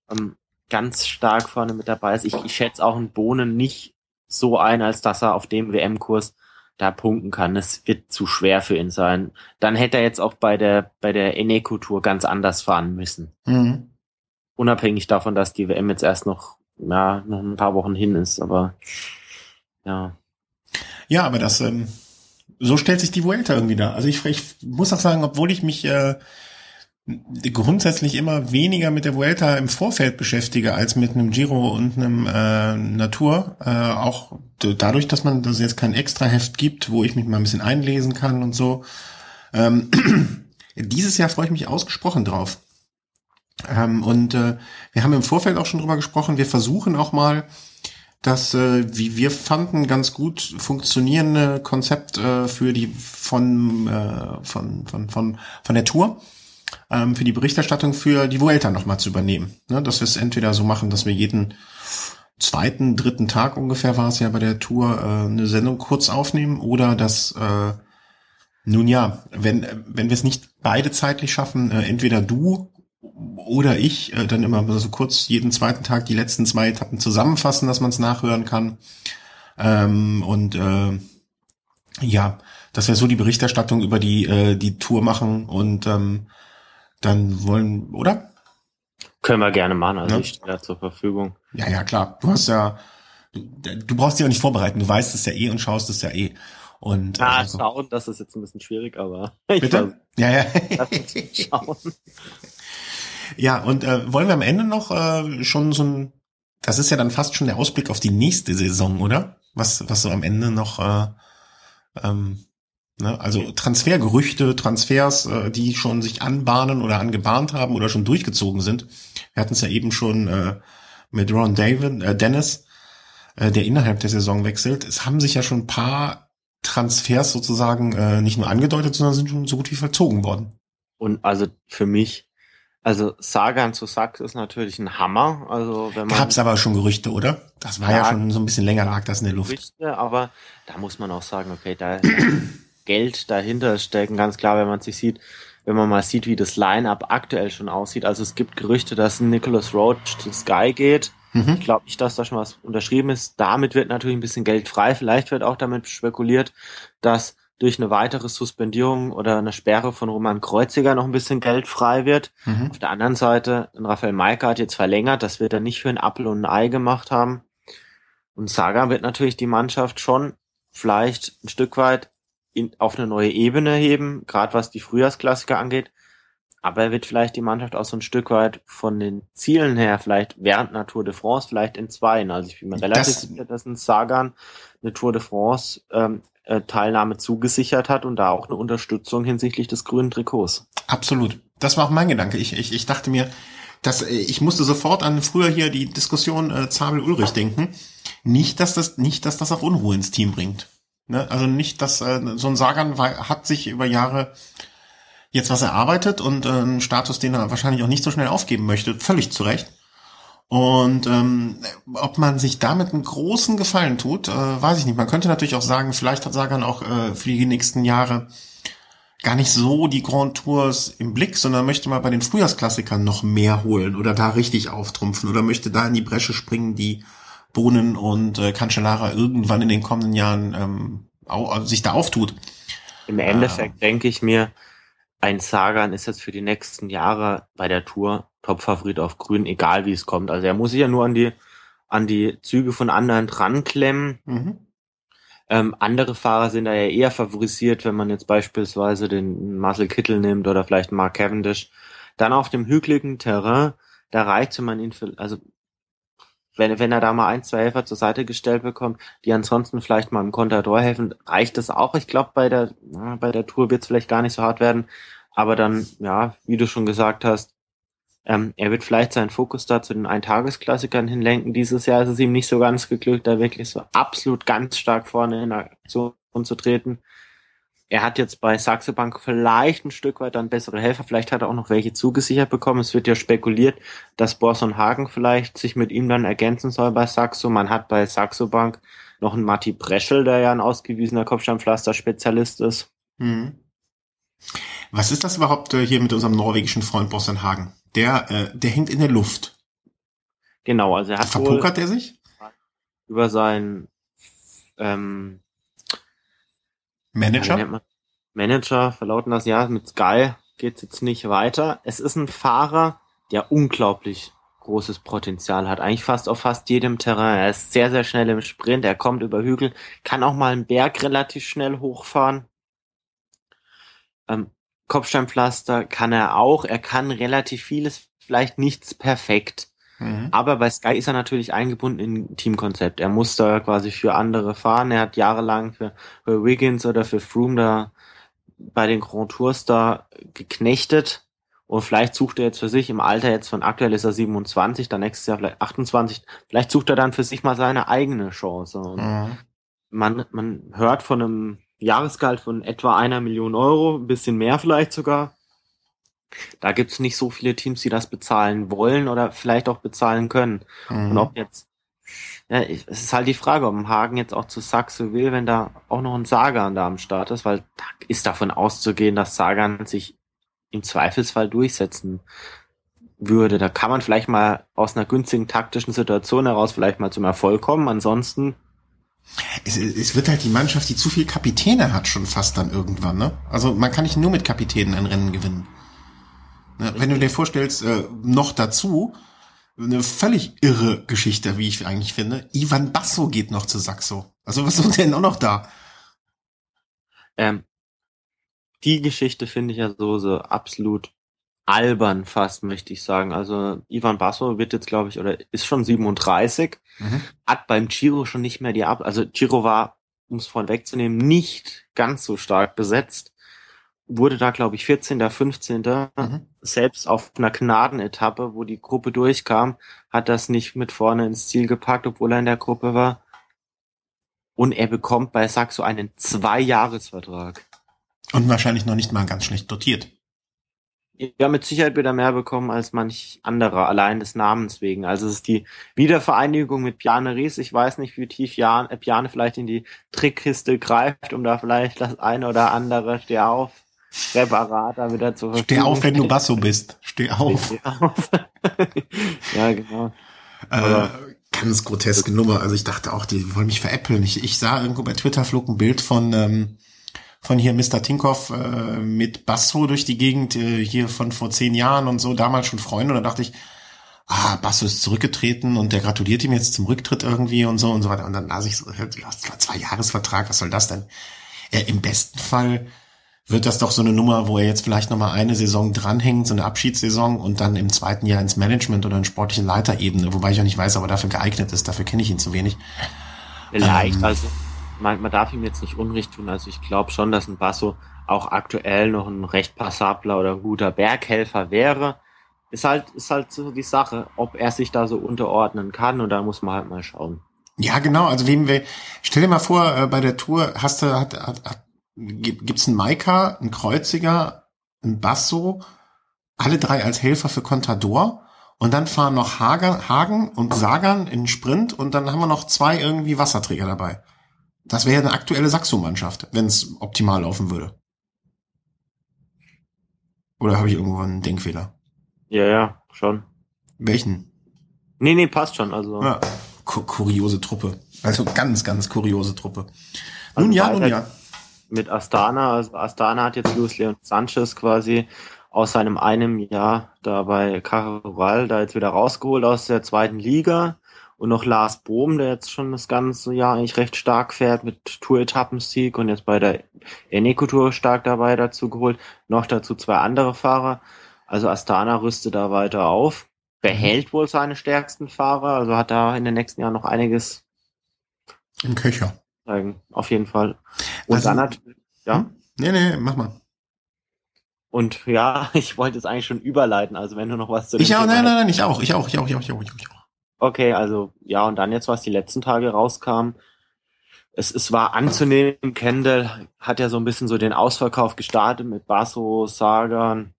[SPEAKER 2] ähm, ganz stark vorne mit dabei ist. Ich, ich schätze auch einen Bohnen nicht so ein, als dass er auf dem WM-Kurs da punkten kann. Es wird zu schwer für ihn sein. Dann hätte er jetzt auch bei der, bei der Eneco-Tour ganz anders fahren müssen. Mhm. Unabhängig davon, dass die WM jetzt erst noch, ja, noch ein paar Wochen hin ist, aber, ja.
[SPEAKER 1] Ja, aber das, ähm, so stellt sich die Vuelta irgendwie da. Also ich, ich muss auch sagen, obwohl ich mich, äh, grundsätzlich immer weniger mit der Vuelta im Vorfeld beschäftige als mit einem Giro und einem äh, Natur. Äh, auch dadurch, dass man das jetzt kein Extra-Heft gibt, wo ich mich mal ein bisschen einlesen kann und so. Ähm, [clears throat] dieses Jahr freue ich mich ausgesprochen drauf. Ähm, und äh, wir haben im Vorfeld auch schon drüber gesprochen. Wir versuchen auch mal das, äh, wie wir fanden, ganz gut funktionierende Konzept äh, für die von, äh, von, von, von, von der Tour ähm, für die Berichterstattung für die Vuelta nochmal zu übernehmen. Ne, dass wir es entweder so machen, dass wir jeden zweiten, dritten Tag ungefähr war es ja bei der Tour äh, eine Sendung kurz aufnehmen oder dass äh, nun ja, wenn wenn wir es nicht beide zeitlich schaffen, äh, entweder du oder ich äh, dann immer so kurz jeden zweiten Tag die letzten zwei Etappen zusammenfassen, dass man es nachhören kann. Ähm, und äh, ja, dass wir so die Berichterstattung über die äh, die Tour machen und ähm, dann wollen, oder?
[SPEAKER 2] Können wir gerne machen, also ja. ich stehe da zur Verfügung.
[SPEAKER 1] Ja, ja, klar. Du hast ja, du, du brauchst dich auch nicht vorbereiten, du weißt es ja eh und schaust es ja eh. Und,
[SPEAKER 2] ah, also, schauen, das ist jetzt ein bisschen schwierig, aber. [laughs]
[SPEAKER 1] Bitte? Weiß, ja, ja. schauen. [laughs] Ja, und äh, wollen wir am Ende noch äh, schon so ein, das ist ja dann fast schon der Ausblick auf die nächste Saison, oder? Was, was so am Ende noch äh, ähm, Ne? Also Transfergerüchte, Transfers, äh, die schon sich anbahnen oder angebahnt haben oder schon durchgezogen sind. Wir hatten es ja eben schon äh, mit Ron David, äh, Dennis, äh, der innerhalb der Saison wechselt. Es haben sich ja schon ein paar Transfers sozusagen äh, nicht nur angedeutet, sondern sind schon so gut wie vollzogen worden.
[SPEAKER 2] Und also für mich, also Sagan zu Sachs ist natürlich ein Hammer. Also wenn man
[SPEAKER 1] gab's aber schon Gerüchte, oder? Das war ja, ja schon so ein bisschen länger lag das in der Luft.
[SPEAKER 2] Gerüchte, aber da muss man auch sagen, okay, da [clears throat] Geld dahinter stecken, ganz klar, wenn man sich sieht, wenn man mal sieht, wie das Line-Up aktuell schon aussieht. Also es gibt Gerüchte, dass Nicholas Roach zu Sky geht. Mhm. Ich glaube nicht, dass da schon was unterschrieben ist. Damit wird natürlich ein bisschen Geld frei. Vielleicht wird auch damit spekuliert, dass durch eine weitere Suspendierung oder eine Sperre von Roman Kreuziger noch ein bisschen Geld frei wird. Mhm. Auf der anderen Seite, Raphael Maika hat jetzt verlängert, das wird er nicht für ein Apfel und ein Ei gemacht haben. Und Saga wird natürlich die Mannschaft schon vielleicht ein Stück weit in, auf eine neue Ebene heben, gerade was die Frühjahrsklassiker angeht. Aber er wird vielleicht die Mannschaft auch so ein Stück weit von den Zielen her vielleicht während einer Tour de France vielleicht in zweien. Also ich bin mir relativ sicher, dass ein Sagan eine Tour de France ähm, äh, Teilnahme zugesichert hat und da auch eine Unterstützung hinsichtlich des grünen Trikots.
[SPEAKER 1] Absolut. Das war auch mein Gedanke. Ich, ich, ich dachte mir, dass äh, ich musste sofort an früher hier die Diskussion äh, Zabel Ulrich denken. Nicht, dass das, nicht, dass das auch Unruhe ins Team bringt. Ne? Also nicht, dass äh, so ein Sagan hat sich über Jahre jetzt was erarbeitet und äh, einen Status, den er wahrscheinlich auch nicht so schnell aufgeben möchte, völlig zu Recht. Und ähm, ob man sich damit einen großen Gefallen tut, äh, weiß ich nicht. Man könnte natürlich auch sagen, vielleicht hat Sagan auch äh, für die nächsten Jahre gar nicht so die Grand Tours im Blick, sondern möchte mal bei den Frühjahrsklassikern noch mehr holen oder da richtig auftrumpfen oder möchte da in die Bresche springen, die Bohnen und äh, Cancellara irgendwann in den kommenden Jahren ähm, au also sich da auftut.
[SPEAKER 2] Im Endeffekt äh, denke ich mir, ein Sagan ist jetzt für die nächsten Jahre bei der Tour Topfavorit auf Grün, egal wie es kommt. Also er muss sich ja nur an die an die Züge von anderen dran klemmen. Mhm. Ähm, andere Fahrer sind da ja eher favorisiert, wenn man jetzt beispielsweise den Marcel Kittel nimmt oder vielleicht Mark Cavendish. Dann auf dem hügeligen Terrain, da reicht, wenn man ihn für, also wenn, wenn er da mal ein, zwei Helfer zur Seite gestellt bekommt, die ansonsten vielleicht mal im Contador helfen, reicht das auch. Ich glaube, bei der, bei der Tour wird es vielleicht gar nicht so hart werden. Aber dann, ja, wie du schon gesagt hast, ähm, er wird vielleicht seinen Fokus da zu den Eintagesklassikern hinlenken. Dieses Jahr ist es ihm nicht so ganz geglückt, da wirklich so absolut ganz stark vorne in Aktion zu treten. Er hat jetzt bei Saxo Bank vielleicht ein Stück weit dann bessere Helfer. Vielleicht hat er auch noch welche zugesichert bekommen. Es wird ja spekuliert, dass Borson Hagen vielleicht sich mit ihm dann ergänzen soll bei Saxo. Man hat bei Saxo Bank noch einen Matti Breschel, der ja ein ausgewiesener Kopfsteinpflaster-Spezialist ist. Mhm.
[SPEAKER 1] Was ist das überhaupt äh, hier mit unserem norwegischen Freund Boston Hagen? Der, äh, der hängt in der Luft.
[SPEAKER 2] Genau, also er hat
[SPEAKER 1] verpokert er sich
[SPEAKER 2] über seinen ähm,
[SPEAKER 1] Manager.
[SPEAKER 2] Manager verlauten das ja mit Sky geht's jetzt nicht weiter. Es ist ein Fahrer, der unglaublich großes Potenzial hat. Eigentlich fast auf fast jedem Terrain. Er ist sehr, sehr schnell im Sprint. Er kommt über Hügel, kann auch mal einen Berg relativ schnell hochfahren. Ähm, Kopfsteinpflaster kann er auch. Er kann relativ vieles, vielleicht nichts perfekt. Mhm. Aber bei Sky ist er natürlich eingebunden in Teamkonzept. Er muss da quasi für andere fahren. Er hat jahrelang für, für Wiggins oder für Froome da bei den Grand Tours da geknechtet. Und vielleicht sucht er jetzt für sich im Alter jetzt von aktuell ist er 27, dann nächstes Jahr vielleicht 28. Vielleicht sucht er dann für sich mal seine eigene Chance. Mhm. man, man hört von einem Jahresgehalt von etwa einer Million Euro, ein bisschen mehr vielleicht sogar. Da gibt's nicht so viele Teams, die das bezahlen wollen oder vielleicht auch bezahlen können. Mhm. Und ob jetzt, ja, es ist halt die Frage, ob ein Hagen jetzt auch zu Saxo will, wenn da auch noch ein Sagan da am Start ist, weil da ist davon auszugehen, dass Sagan sich im Zweifelsfall durchsetzen würde. Da kann man vielleicht mal aus einer günstigen taktischen Situation heraus vielleicht mal zum Erfolg kommen. Ansonsten
[SPEAKER 1] es, es wird halt die Mannschaft, die zu viel Kapitäne hat, schon fast dann irgendwann, ne? Also man kann nicht nur mit Kapitänen ein Rennen gewinnen. Ne? Wenn du dir vorstellst, äh, noch dazu, eine völlig irre Geschichte, wie ich eigentlich finde. Ivan Basso geht noch zu Saxo. Also was ist denn auch noch da?
[SPEAKER 2] Ähm, die Geschichte finde ich ja so, so absolut albern fast, möchte ich sagen. Also Ivan Basso wird jetzt, glaube ich, oder ist schon 37, mhm. hat beim Giro schon nicht mehr die Ab... Also Giro war, um es vorhin wegzunehmen, nicht ganz so stark besetzt. Wurde da, glaube ich, 14., 15. Mhm. Selbst auf einer Gnadenetappe, wo die Gruppe durchkam, hat das nicht mit vorne ins Ziel gepackt, obwohl er in der Gruppe war. Und er bekommt bei Saxo einen Zwei-Jahres-Vertrag.
[SPEAKER 1] Und wahrscheinlich noch nicht mal ganz schlecht dotiert.
[SPEAKER 2] Ja, mit Sicherheit wird er mehr bekommen als manch anderer, allein des Namens wegen. Also es ist die Wiedervereinigung mit Piane Ries. Ich weiß nicht, wie tief Jan, äh, Piane vielleicht in die Trickkiste greift, um da vielleicht das eine oder andere Steh auf Reparater wieder zu.
[SPEAKER 1] Steh auf, wenn du [laughs] Basso bist. Steh auf. Steh auf. [laughs]
[SPEAKER 2] ja, genau.
[SPEAKER 1] Äh, ganz groteske Nummer. Also ich dachte auch, die wollen mich veräppeln. Ich, ich sah irgendwo bei Twitter flog ein Bild von ähm, von hier Mr. Tinkoff äh, mit Basso durch die Gegend, äh, hier von vor zehn Jahren und so, damals schon Freunde. Und da dachte ich, ah, Basso ist zurückgetreten und der gratuliert ihm jetzt zum Rücktritt irgendwie und so und so weiter. Und dann las ich so, zwei Jahresvertrag, was soll das denn? Äh, Im besten Fall wird das doch so eine Nummer, wo er jetzt vielleicht nochmal eine Saison dranhängt, so eine Abschiedssaison und dann im zweiten Jahr ins Management oder in sportliche Leiterebene, wobei ich auch nicht weiß, ob er dafür geeignet ist, dafür kenne ich ihn zu wenig.
[SPEAKER 2] Vielleicht, ähm, also man, man darf ihm jetzt nicht Unrecht tun. Also ich glaube schon, dass ein Basso auch aktuell noch ein recht passabler oder guter Berghelfer wäre. Ist halt, ist halt so die Sache, ob er sich da so unterordnen kann und da muss man halt mal schauen.
[SPEAKER 1] Ja, genau. Also wem wir, stell dir mal vor, äh, bei der Tour hast du, hat, hat, hat, gibt's einen Maika, einen Kreuziger, einen Basso, alle drei als Helfer für Contador und dann fahren noch Hagen, Hagen und Sagan in Sprint und dann haben wir noch zwei irgendwie Wasserträger dabei. Das wäre eine aktuelle Saxo-Mannschaft, wenn es optimal laufen würde. Oder habe ich irgendwo einen Denkfehler?
[SPEAKER 2] Ja, ja, schon.
[SPEAKER 1] Welchen?
[SPEAKER 2] Nee, nee, passt schon. Also
[SPEAKER 1] ja, kuriose Truppe. Also ganz, ganz kuriose Truppe. Also nun ja, nun ja.
[SPEAKER 2] Mit Astana, also Astana hat jetzt Luis Leon Sanchez quasi aus seinem einem Jahr da bei Caraval da jetzt wieder rausgeholt aus der zweiten Liga und noch Lars Bohm, der jetzt schon das ganze Jahr eigentlich recht stark fährt mit Tour-Etappensieg und jetzt bei der Eneco-Tour stark dabei dazu geholt. Noch dazu zwei andere Fahrer. Also Astana rüstet da weiter auf. behält wohl seine stärksten Fahrer, also hat da in den nächsten Jahren noch einiges
[SPEAKER 1] im Köcher.
[SPEAKER 2] Zeigen, auf jeden Fall. Und
[SPEAKER 1] Also-
[SPEAKER 2] dann hat, ja.
[SPEAKER 1] Hm? Nee, nee, mach mal.
[SPEAKER 2] Und ja, [laughs] ich wollte es eigentlich schon überleiten, also wenn du noch was zu
[SPEAKER 1] Ich auch, nein, nein, nein, ich auch, ich auch, ich auch, ich auch, ich auch, ich auch.
[SPEAKER 2] Okay, also ja, und dann jetzt, was die letzten Tage rauskam, es, es war anzunehmen, Kendall hat ja so ein bisschen so den Ausverkauf gestartet mit Basso, Sagan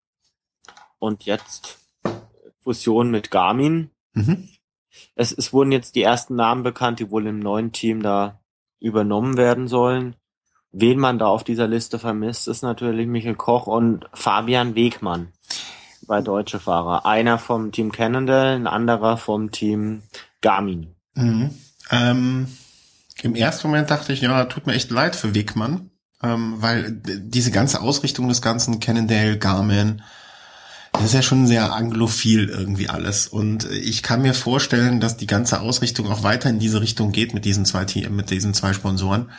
[SPEAKER 2] und jetzt Fusion mit Garmin.
[SPEAKER 1] Mhm.
[SPEAKER 2] Es, es wurden jetzt die ersten Namen bekannt, die wohl im neuen Team da übernommen werden sollen. Wen man da auf dieser Liste vermisst, ist natürlich Michael Koch und Fabian Wegmann bei deutsche Fahrer. Einer vom Team Cannondale, ein anderer vom Team Garmin.
[SPEAKER 1] Mhm. Ähm, Im ersten Moment dachte ich, ja, tut mir echt leid für Wegmann, ähm, weil diese ganze Ausrichtung des ganzen Cannondale, Garmin, das ist ja schon sehr anglophil irgendwie alles. Und ich kann mir vorstellen, dass die ganze Ausrichtung auch weiter in diese Richtung geht mit diesen zwei, mit diesen zwei Sponsoren.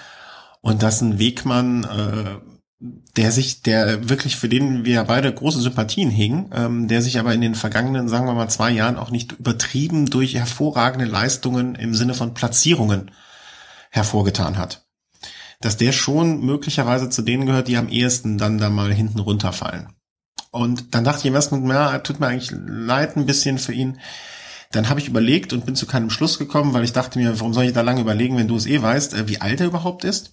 [SPEAKER 1] Und dass ein Wegmann, äh, der sich, der wirklich für den wir beide große Sympathien hegen, ähm, der sich aber in den vergangenen, sagen wir mal, zwei Jahren auch nicht übertrieben durch hervorragende Leistungen im Sinne von Platzierungen hervorgetan hat. Dass der schon möglicherweise zu denen gehört, die am ehesten dann da mal hinten runterfallen. Und dann dachte ich im ersten Moment, ja, tut mir eigentlich leid ein bisschen für ihn. Dann habe ich überlegt und bin zu keinem Schluss gekommen, weil ich dachte mir, warum soll ich da lange überlegen, wenn du es eh weißt, äh, wie alt er überhaupt ist?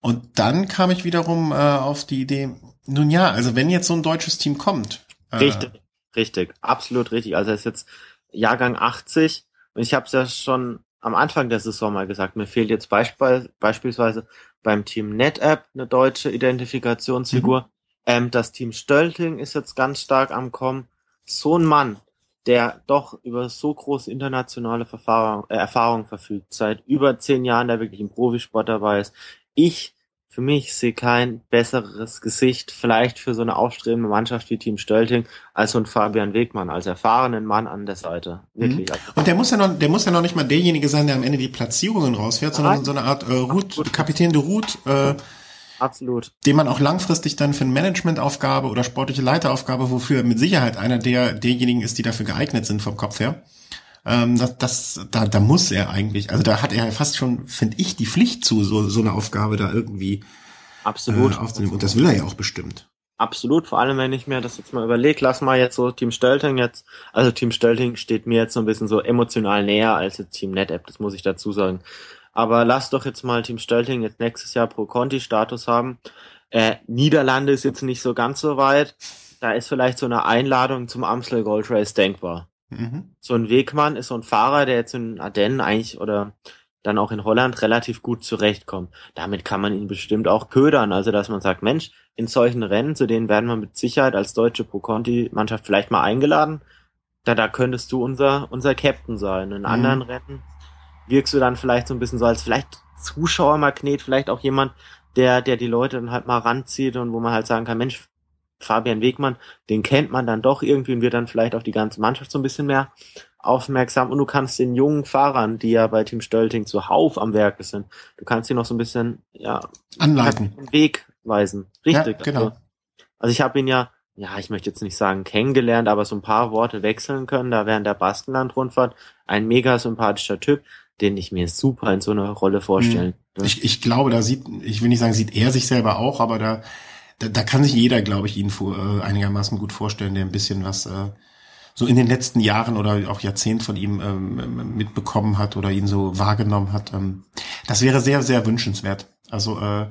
[SPEAKER 1] Und dann kam ich wiederum äh, auf die Idee, nun ja, also wenn jetzt so ein deutsches Team kommt. Äh,
[SPEAKER 2] Richtig, richtig, absolut richtig. Also er ist jetzt Jahrgang 80 und ich habe es ja schon am Anfang der Saison mal gesagt, mir fehlt jetzt beisp beispielsweise beim Team NetApp eine deutsche Identifikationsfigur. Ähm, das Team Stölting ist jetzt ganz stark am Kommen. So ein Mann, der doch über so große internationale Verfahrung, äh, Erfahrung verfügt, seit über zehn Jahren, der wirklich im Profisport dabei ist. Ich für mich sehe kein besseres Gesicht vielleicht für so eine aufstrebende Mannschaft wie Team Stölting als so ein Fabian Wegmann, als erfahrenen Mann an der Seite. Wirklich. Also,
[SPEAKER 1] Und der muss ja noch, der muss ja noch nicht mal derjenige sein, der am Ende die Platzierungen rausfährt, sondern
[SPEAKER 2] Nein.
[SPEAKER 1] so eine Art äh, Route, Kapitän de Route, äh,
[SPEAKER 2] absolut.
[SPEAKER 1] den man auch langfristig dann für eine Managementaufgabe oder sportliche Leiteraufgabe, wofür mit Sicherheit einer der derjenigen ist, die dafür geeignet sind vom Kopf her. Ähm, das, das, da, da muss er eigentlich, also da hat er fast schon, finde ich, die Pflicht zu, so, so eine Aufgabe da irgendwie
[SPEAKER 2] Absolut.
[SPEAKER 1] äh, aufzunehmen. Und das will er ja auch bestimmt.
[SPEAKER 2] Absolut, vor allem wenn ich mir das jetzt mal überlege, lass mal jetzt so Team Stölting jetzt, also Team Stölting steht mir jetzt so ein bisschen so emotional näher als jetzt Team NetApp, das muss ich dazu sagen. Aber lass doch jetzt mal Team Stölting jetzt nächstes Jahr Pro Conti Status haben. Äh, Niederlande ist jetzt nicht so ganz so weit. Da ist vielleicht so eine Einladung zum Amstel Gold Race denkbar.
[SPEAKER 1] Mhm.
[SPEAKER 2] So ein Wegmann ist so ein Fahrer, der jetzt in Ardennen eigentlich oder dann auch in Holland relativ gut zurechtkommt. Damit kann man ihn bestimmt auch ködern. Also, dass man sagt, Mensch, in solchen Rennen, zu denen werden wir mit Sicherheit als deutsche Pro-Conti-Mannschaft vielleicht mal eingeladen. Da, da könntest du unser, unser Captain sein. In
[SPEAKER 1] Mhm.
[SPEAKER 2] anderen Rennen wirkst du dann vielleicht so ein bisschen so als vielleicht Zuschauermagnet, vielleicht auch jemand, der, der die Leute dann halt mal ranzieht und wo man halt sagen kann, Mensch, Fabian Wegmann, den kennt man dann doch irgendwie und wird dann vielleicht auf die ganze Mannschaft so ein bisschen mehr aufmerksam und du kannst den jungen Fahrern, die ja bei Team Stölting zuhauf am Werke sind, du kannst sie noch so ein bisschen, ja,
[SPEAKER 1] Anleiten.
[SPEAKER 2] den Weg weisen. Richtig.
[SPEAKER 1] Ja, genau.
[SPEAKER 2] Also, also ich habe ihn ja, ja, ich möchte jetzt nicht sagen kennengelernt, aber so ein paar Worte wechseln können, da während der Baskenland-Rundfahrt. Ein mega sympathischer Typ, den ich mir super in so einer Rolle vorstellen würde.
[SPEAKER 1] Ich, ich glaube, da sieht, ich will nicht sagen, sieht er sich selber auch, aber da, da, da kann sich jeder, glaube ich, ihn vor, äh, einigermaßen gut vorstellen, der ein bisschen was äh, so in den letzten Jahren oder auch Jahrzehnt von ihm ähm, mitbekommen hat oder ihn so wahrgenommen hat. Ähm, das wäre sehr, sehr wünschenswert. Also äh,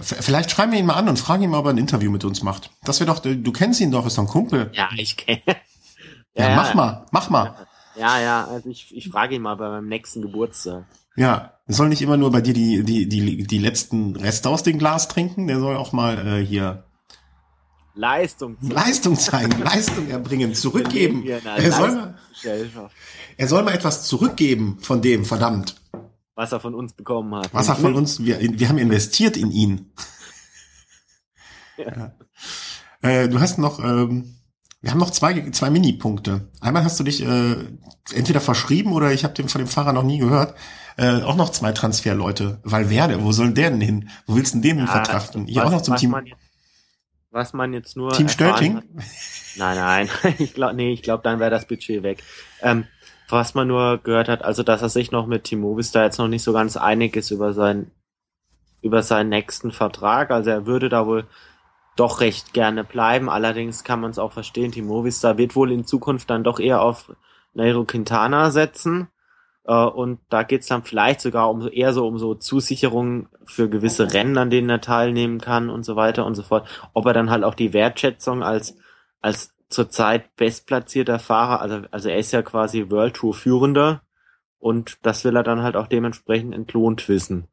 [SPEAKER 1] vielleicht schreiben wir ihn mal an und fragen ihn mal, ob er ein Interview mit uns macht. Das wäre doch, du kennst ihn doch, ist doch ein Kumpel.
[SPEAKER 2] ja, ich kenne. [laughs]
[SPEAKER 1] Ja, mach mal, mach mal.
[SPEAKER 2] Ja, ja, also ich, ich frage ihn mal bei meinem nächsten Geburtstag.
[SPEAKER 1] Ja, er soll nicht immer nur bei dir die, die, die, die letzten Reste aus dem Glas trinken, der soll auch mal äh, hier
[SPEAKER 2] Leistung.
[SPEAKER 1] Leistung [laughs] zeigen, Leistung erbringen, zurückgeben. Er soll, mal, er soll mal etwas zurückgeben von dem, verdammt.
[SPEAKER 2] Was er von uns bekommen hat.
[SPEAKER 1] Was er von uns, wir, wir haben investiert in ihn. Ja. Äh, du hast noch, ähm, wir haben noch zwei, zwei Mini-Punkte. Einmal hast du dich äh, entweder verschrieben oder ich habe den von dem Fahrer noch nie gehört. Äh, auch noch zwei Transferleute. Valverde, wo soll der denn hin? Wo willst du denn den
[SPEAKER 2] Ja,
[SPEAKER 1] vertrachten? Hier
[SPEAKER 2] was-
[SPEAKER 1] auch noch zum Team.
[SPEAKER 2] man jetzt- was man jetzt nur.
[SPEAKER 1] Team Stölting?
[SPEAKER 2] Hat, nein, nein. [laughs] ich glaube, nee, ich glaube, dann wäre das Budget weg. Ähm, was man nur gehört hat, also dass er sich noch mit Timo da jetzt noch nicht so ganz einig ist über sein über seinen nächsten Vertrag. Also er würde da wohl doch recht gerne bleiben. Allerdings kann man es auch verstehen, Timo da wird wohl in Zukunft dann doch eher auf Nairo Quintana setzen. Äh, und da geht's dann vielleicht sogar um eher so um so Zusicherungen für gewisse Rennen, an denen er teilnehmen kann und so weiter und so fort. Ob er dann halt auch die Wertschätzung als, als zurzeit bestplatzierter Fahrer, also, also er ist ja quasi World Tour Führender und das will er dann halt auch dementsprechend entlohnt wissen.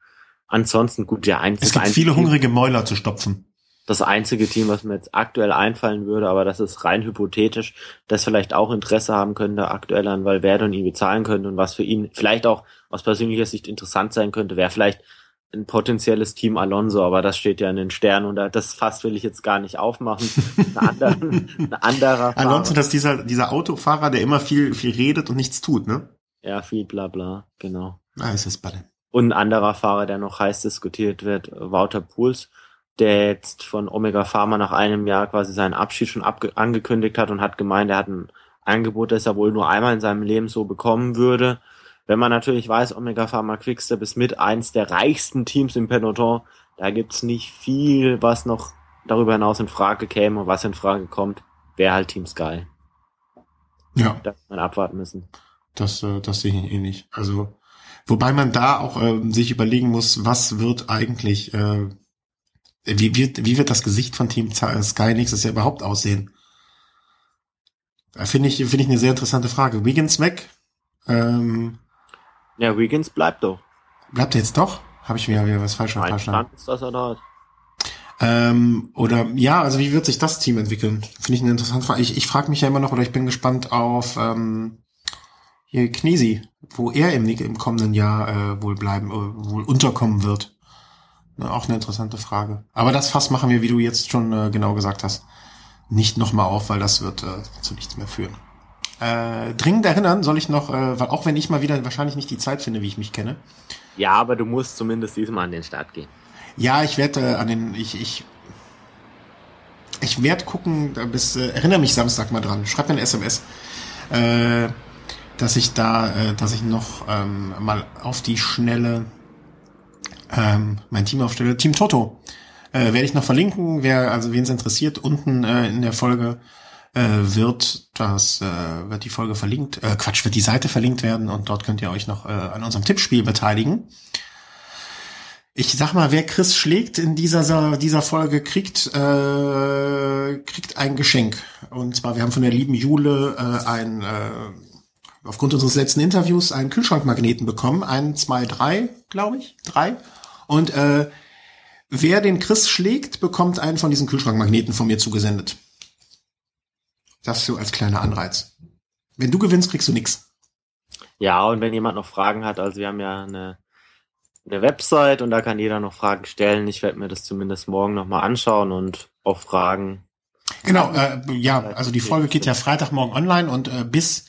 [SPEAKER 2] Ansonsten gut, der einzige.
[SPEAKER 1] Es gibt viele hungrige Mäuler zu stopfen.
[SPEAKER 2] Das einzige Team, was mir jetzt aktuell einfallen würde, aber das ist rein hypothetisch, das vielleicht auch Interesse haben könnte aktuell an Valverde und ihn bezahlen könnte und was für ihn vielleicht auch aus persönlicher Sicht interessant sein könnte, wäre vielleicht ein potenzielles Team Alonso, aber das steht ja in den Sternen und das Fass will ich jetzt gar nicht aufmachen. Ein anderer, ein anderer [laughs]
[SPEAKER 1] Alonso, das ist dieser, dieser Autofahrer, der immer viel, viel redet und nichts tut, ne?
[SPEAKER 2] Ja, viel bla bla, genau.
[SPEAKER 1] Ah, ist das Balle.
[SPEAKER 2] Und ein anderer Fahrer, der noch heiß diskutiert wird, Wouter Pools, der jetzt von Omega Pharma nach einem Jahr quasi seinen Abschied schon angekündigt hat und hat gemeint, er hat ein Angebot, das er wohl nur einmal in seinem Leben so bekommen würde. Wenn man natürlich weiß, Omega Pharma Quickstep ist mit eins der reichsten Teams im Peloton, da gibt's nicht viel, was noch darüber hinaus in Frage käme und was in Frage kommt, wäre halt Team Sky.
[SPEAKER 1] Ja.
[SPEAKER 2] Da man abwarten müssen.
[SPEAKER 1] Das, äh, das sehe ich eh nicht. Also Wobei man da auch äh, sich überlegen muss, was wird eigentlich, äh, wie, wird, wie wird das Gesicht von Team Sky nächstes Jahr überhaupt aussehen? Finde ich, finde ich eine sehr interessante Frage. Wiggins weg? Ähm,
[SPEAKER 2] ja, Wiggins bleibt doch.
[SPEAKER 1] Bleibt er jetzt doch? Habe ich wieder, wieder was falsch verstanden?
[SPEAKER 2] ist, dass er da ist.
[SPEAKER 1] Ähm, oder ja, also wie wird sich das Team entwickeln? Finde ich eine interessante Frage. Ich, ich frage mich ja immer noch, oder ich bin gespannt auf ähm, hier Knesi, wo er im, im kommenden Jahr äh, wohl bleiben, äh, wohl unterkommen wird. Auch eine interessante Frage. Aber das Fass machen wir, wie du jetzt schon äh, genau gesagt hast, nicht nochmal auf, weil das wird äh, zu nichts mehr führen. Äh, dringend erinnern soll ich noch, äh, weil auch wenn ich mal wieder wahrscheinlich nicht die Zeit finde, wie ich mich kenne.
[SPEAKER 2] Ja, aber du musst zumindest diesmal an den Start gehen.
[SPEAKER 1] Ja, ich werde äh, an den, ich, ich, ich werde gucken, bis, äh, erinnere mich Samstag mal dran. Schreib mir eine SMS. Äh, dass ich da, äh, dass ich noch ähm, mal auf die Schnelle ähm, mein Team aufstelle. Team Toto äh, werde ich noch verlinken. Wer also wen es interessiert, unten äh, in der Folge äh, wird das äh, wird die Folge verlinkt. Äh, Quatsch, wird die Seite verlinkt werden und dort könnt ihr euch noch äh, an unserem Tippspiel beteiligen. Ich sag mal, wer Chris schlägt in dieser dieser Folge kriegt äh, kriegt ein Geschenk und zwar wir haben von der lieben Jule äh, ein äh, aufgrund unseres letzten Interviews einen Kühlschrankmagneten bekommen. Einen, zwei, drei, glaube ich. Drei. Und äh, wer den Chris schlägt, bekommt einen von diesen Kühlschrankmagneten von mir zugesendet. Das so als kleiner Anreiz. Wenn du gewinnst, kriegst du nix.
[SPEAKER 2] Ja, und wenn jemand noch Fragen hat, also wir haben ja eine, eine Website und da kann jeder noch Fragen stellen. Ich werde mir das zumindest morgen nochmal anschauen und auch fragen.
[SPEAKER 1] Genau, äh, ja, also die Folge geht ja Freitagmorgen online und äh, bis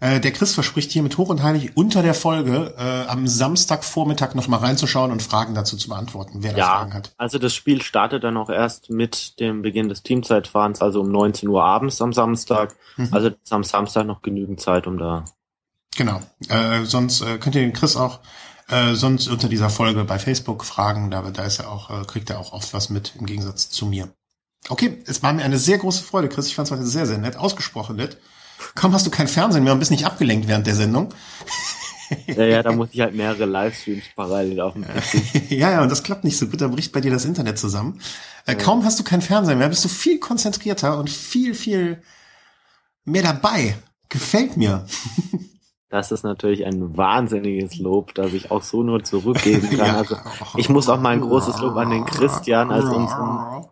[SPEAKER 1] äh, der Chris verspricht hier mit Hoch und Heilig unter der Folge äh, am Samstagvormittag noch mal reinzuschauen und Fragen dazu zu beantworten, wer da
[SPEAKER 2] ja,
[SPEAKER 1] Fragen hat.
[SPEAKER 2] Also das Spiel startet dann auch erst mit dem Beginn des Teamzeitfahrens, also um 19 Uhr abends am Samstag. Mhm. Also ist am Samstag noch genügend Zeit, um da.
[SPEAKER 1] Genau. Äh, sonst äh, könnt ihr den Chris auch äh, sonst unter dieser Folge bei Facebook fragen. Da, da ist er auch, äh, kriegt er auch oft was mit im Gegensatz zu mir. Okay, es war mir eine sehr große Freude, Chris. Ich fand es heute sehr, sehr nett, ausgesprochen nett. Kaum hast du kein Fernsehen mehr und bist nicht abgelenkt während der Sendung.
[SPEAKER 2] ja, ja, da muss ich halt mehrere Livestreams parallel auf dem
[SPEAKER 1] PC. [laughs] ja, ja, und das klappt nicht so gut, da bricht bei dir das Internet zusammen. Äh, ja. Kaum hast du kein Fernsehen mehr, bist du viel konzentrierter und viel, viel mehr dabei. Gefällt mir. [laughs]
[SPEAKER 2] Das ist natürlich ein wahnsinniges Lob, das ich auch so nur zurückgeben kann. [laughs] ja. Also ich muss auch mal ein großes Lob an den Christian als unseren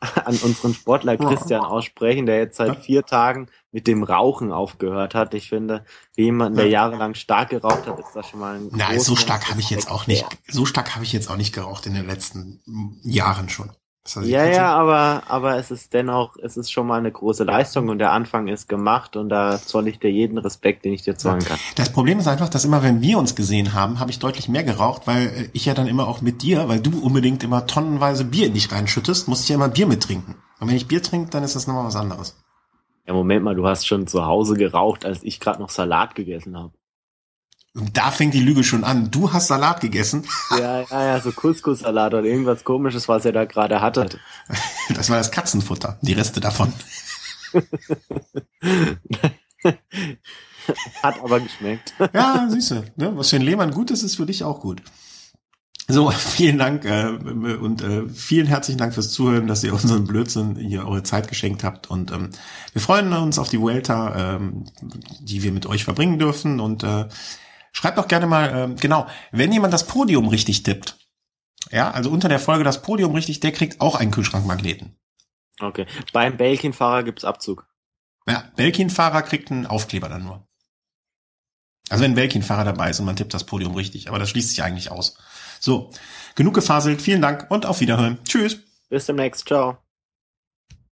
[SPEAKER 2] an unseren Sportler Christian aussprechen, der jetzt seit vier Tagen mit dem Rauchen aufgehört hat. Ich finde, wie jemand, der jahrelang stark geraucht hat, ist das schon mal ein
[SPEAKER 1] Nein, so stark habe ich jetzt auch nicht, so stark habe ich jetzt auch nicht geraucht in den letzten Jahren schon.
[SPEAKER 2] Ja, ja, aber, aber es ist dennoch, es ist schon mal eine große Leistung und der Anfang ist gemacht und da zoll ich dir jeden Respekt, den ich dir zollen kann.
[SPEAKER 1] Das Problem ist einfach, dass immer, wenn wir uns gesehen haben, habe ich deutlich mehr geraucht, weil ich ja dann immer auch mit dir, weil du unbedingt immer tonnenweise Bier in dich reinschüttest, muss ich ja immer Bier mittrinken. Und wenn ich Bier trinke, dann ist das nochmal was anderes.
[SPEAKER 2] Ja, Moment mal, du hast schon zu Hause geraucht, als ich gerade noch Salat gegessen habe.
[SPEAKER 1] Und da fängt die Lüge schon an. Du hast Salat gegessen.
[SPEAKER 2] Ja, ja, ja, so Couscous-Salat oder irgendwas komisches, was er da gerade hatte. [laughs]
[SPEAKER 1] Das war das Katzenfutter, die Reste davon. [laughs]
[SPEAKER 2] Hat aber geschmeckt.
[SPEAKER 1] Ja, siehst du, ne? was für ein Lehmann gut ist, ist für dich auch gut. So, [laughs] vielen Dank äh, und äh, vielen herzlichen Dank fürs Zuhören, dass ihr unseren Blödsinn hier eure Zeit geschenkt habt. Und ähm, wir freuen uns auf die Vuelta, ähm, die wir mit euch verbringen dürfen. Und äh, Schreibt doch gerne mal, äh, genau, wenn jemand das Podium richtig tippt, ja, also unter der Folge das Podium richtig, der kriegt auch einen Kühlschrankmagneten.
[SPEAKER 2] Okay. Beim Belkin-Fahrer gibt's Abzug.
[SPEAKER 1] Ja, Belkin-Fahrer kriegt einen Aufkleber dann nur. Also wenn ein Belkin-Fahrer dabei ist und man tippt das Podium richtig, aber das schließt sich eigentlich aus. So, genug gefaselt, vielen Dank und auf Wiederhören. Tschüss.
[SPEAKER 2] Bis demnächst, ciao.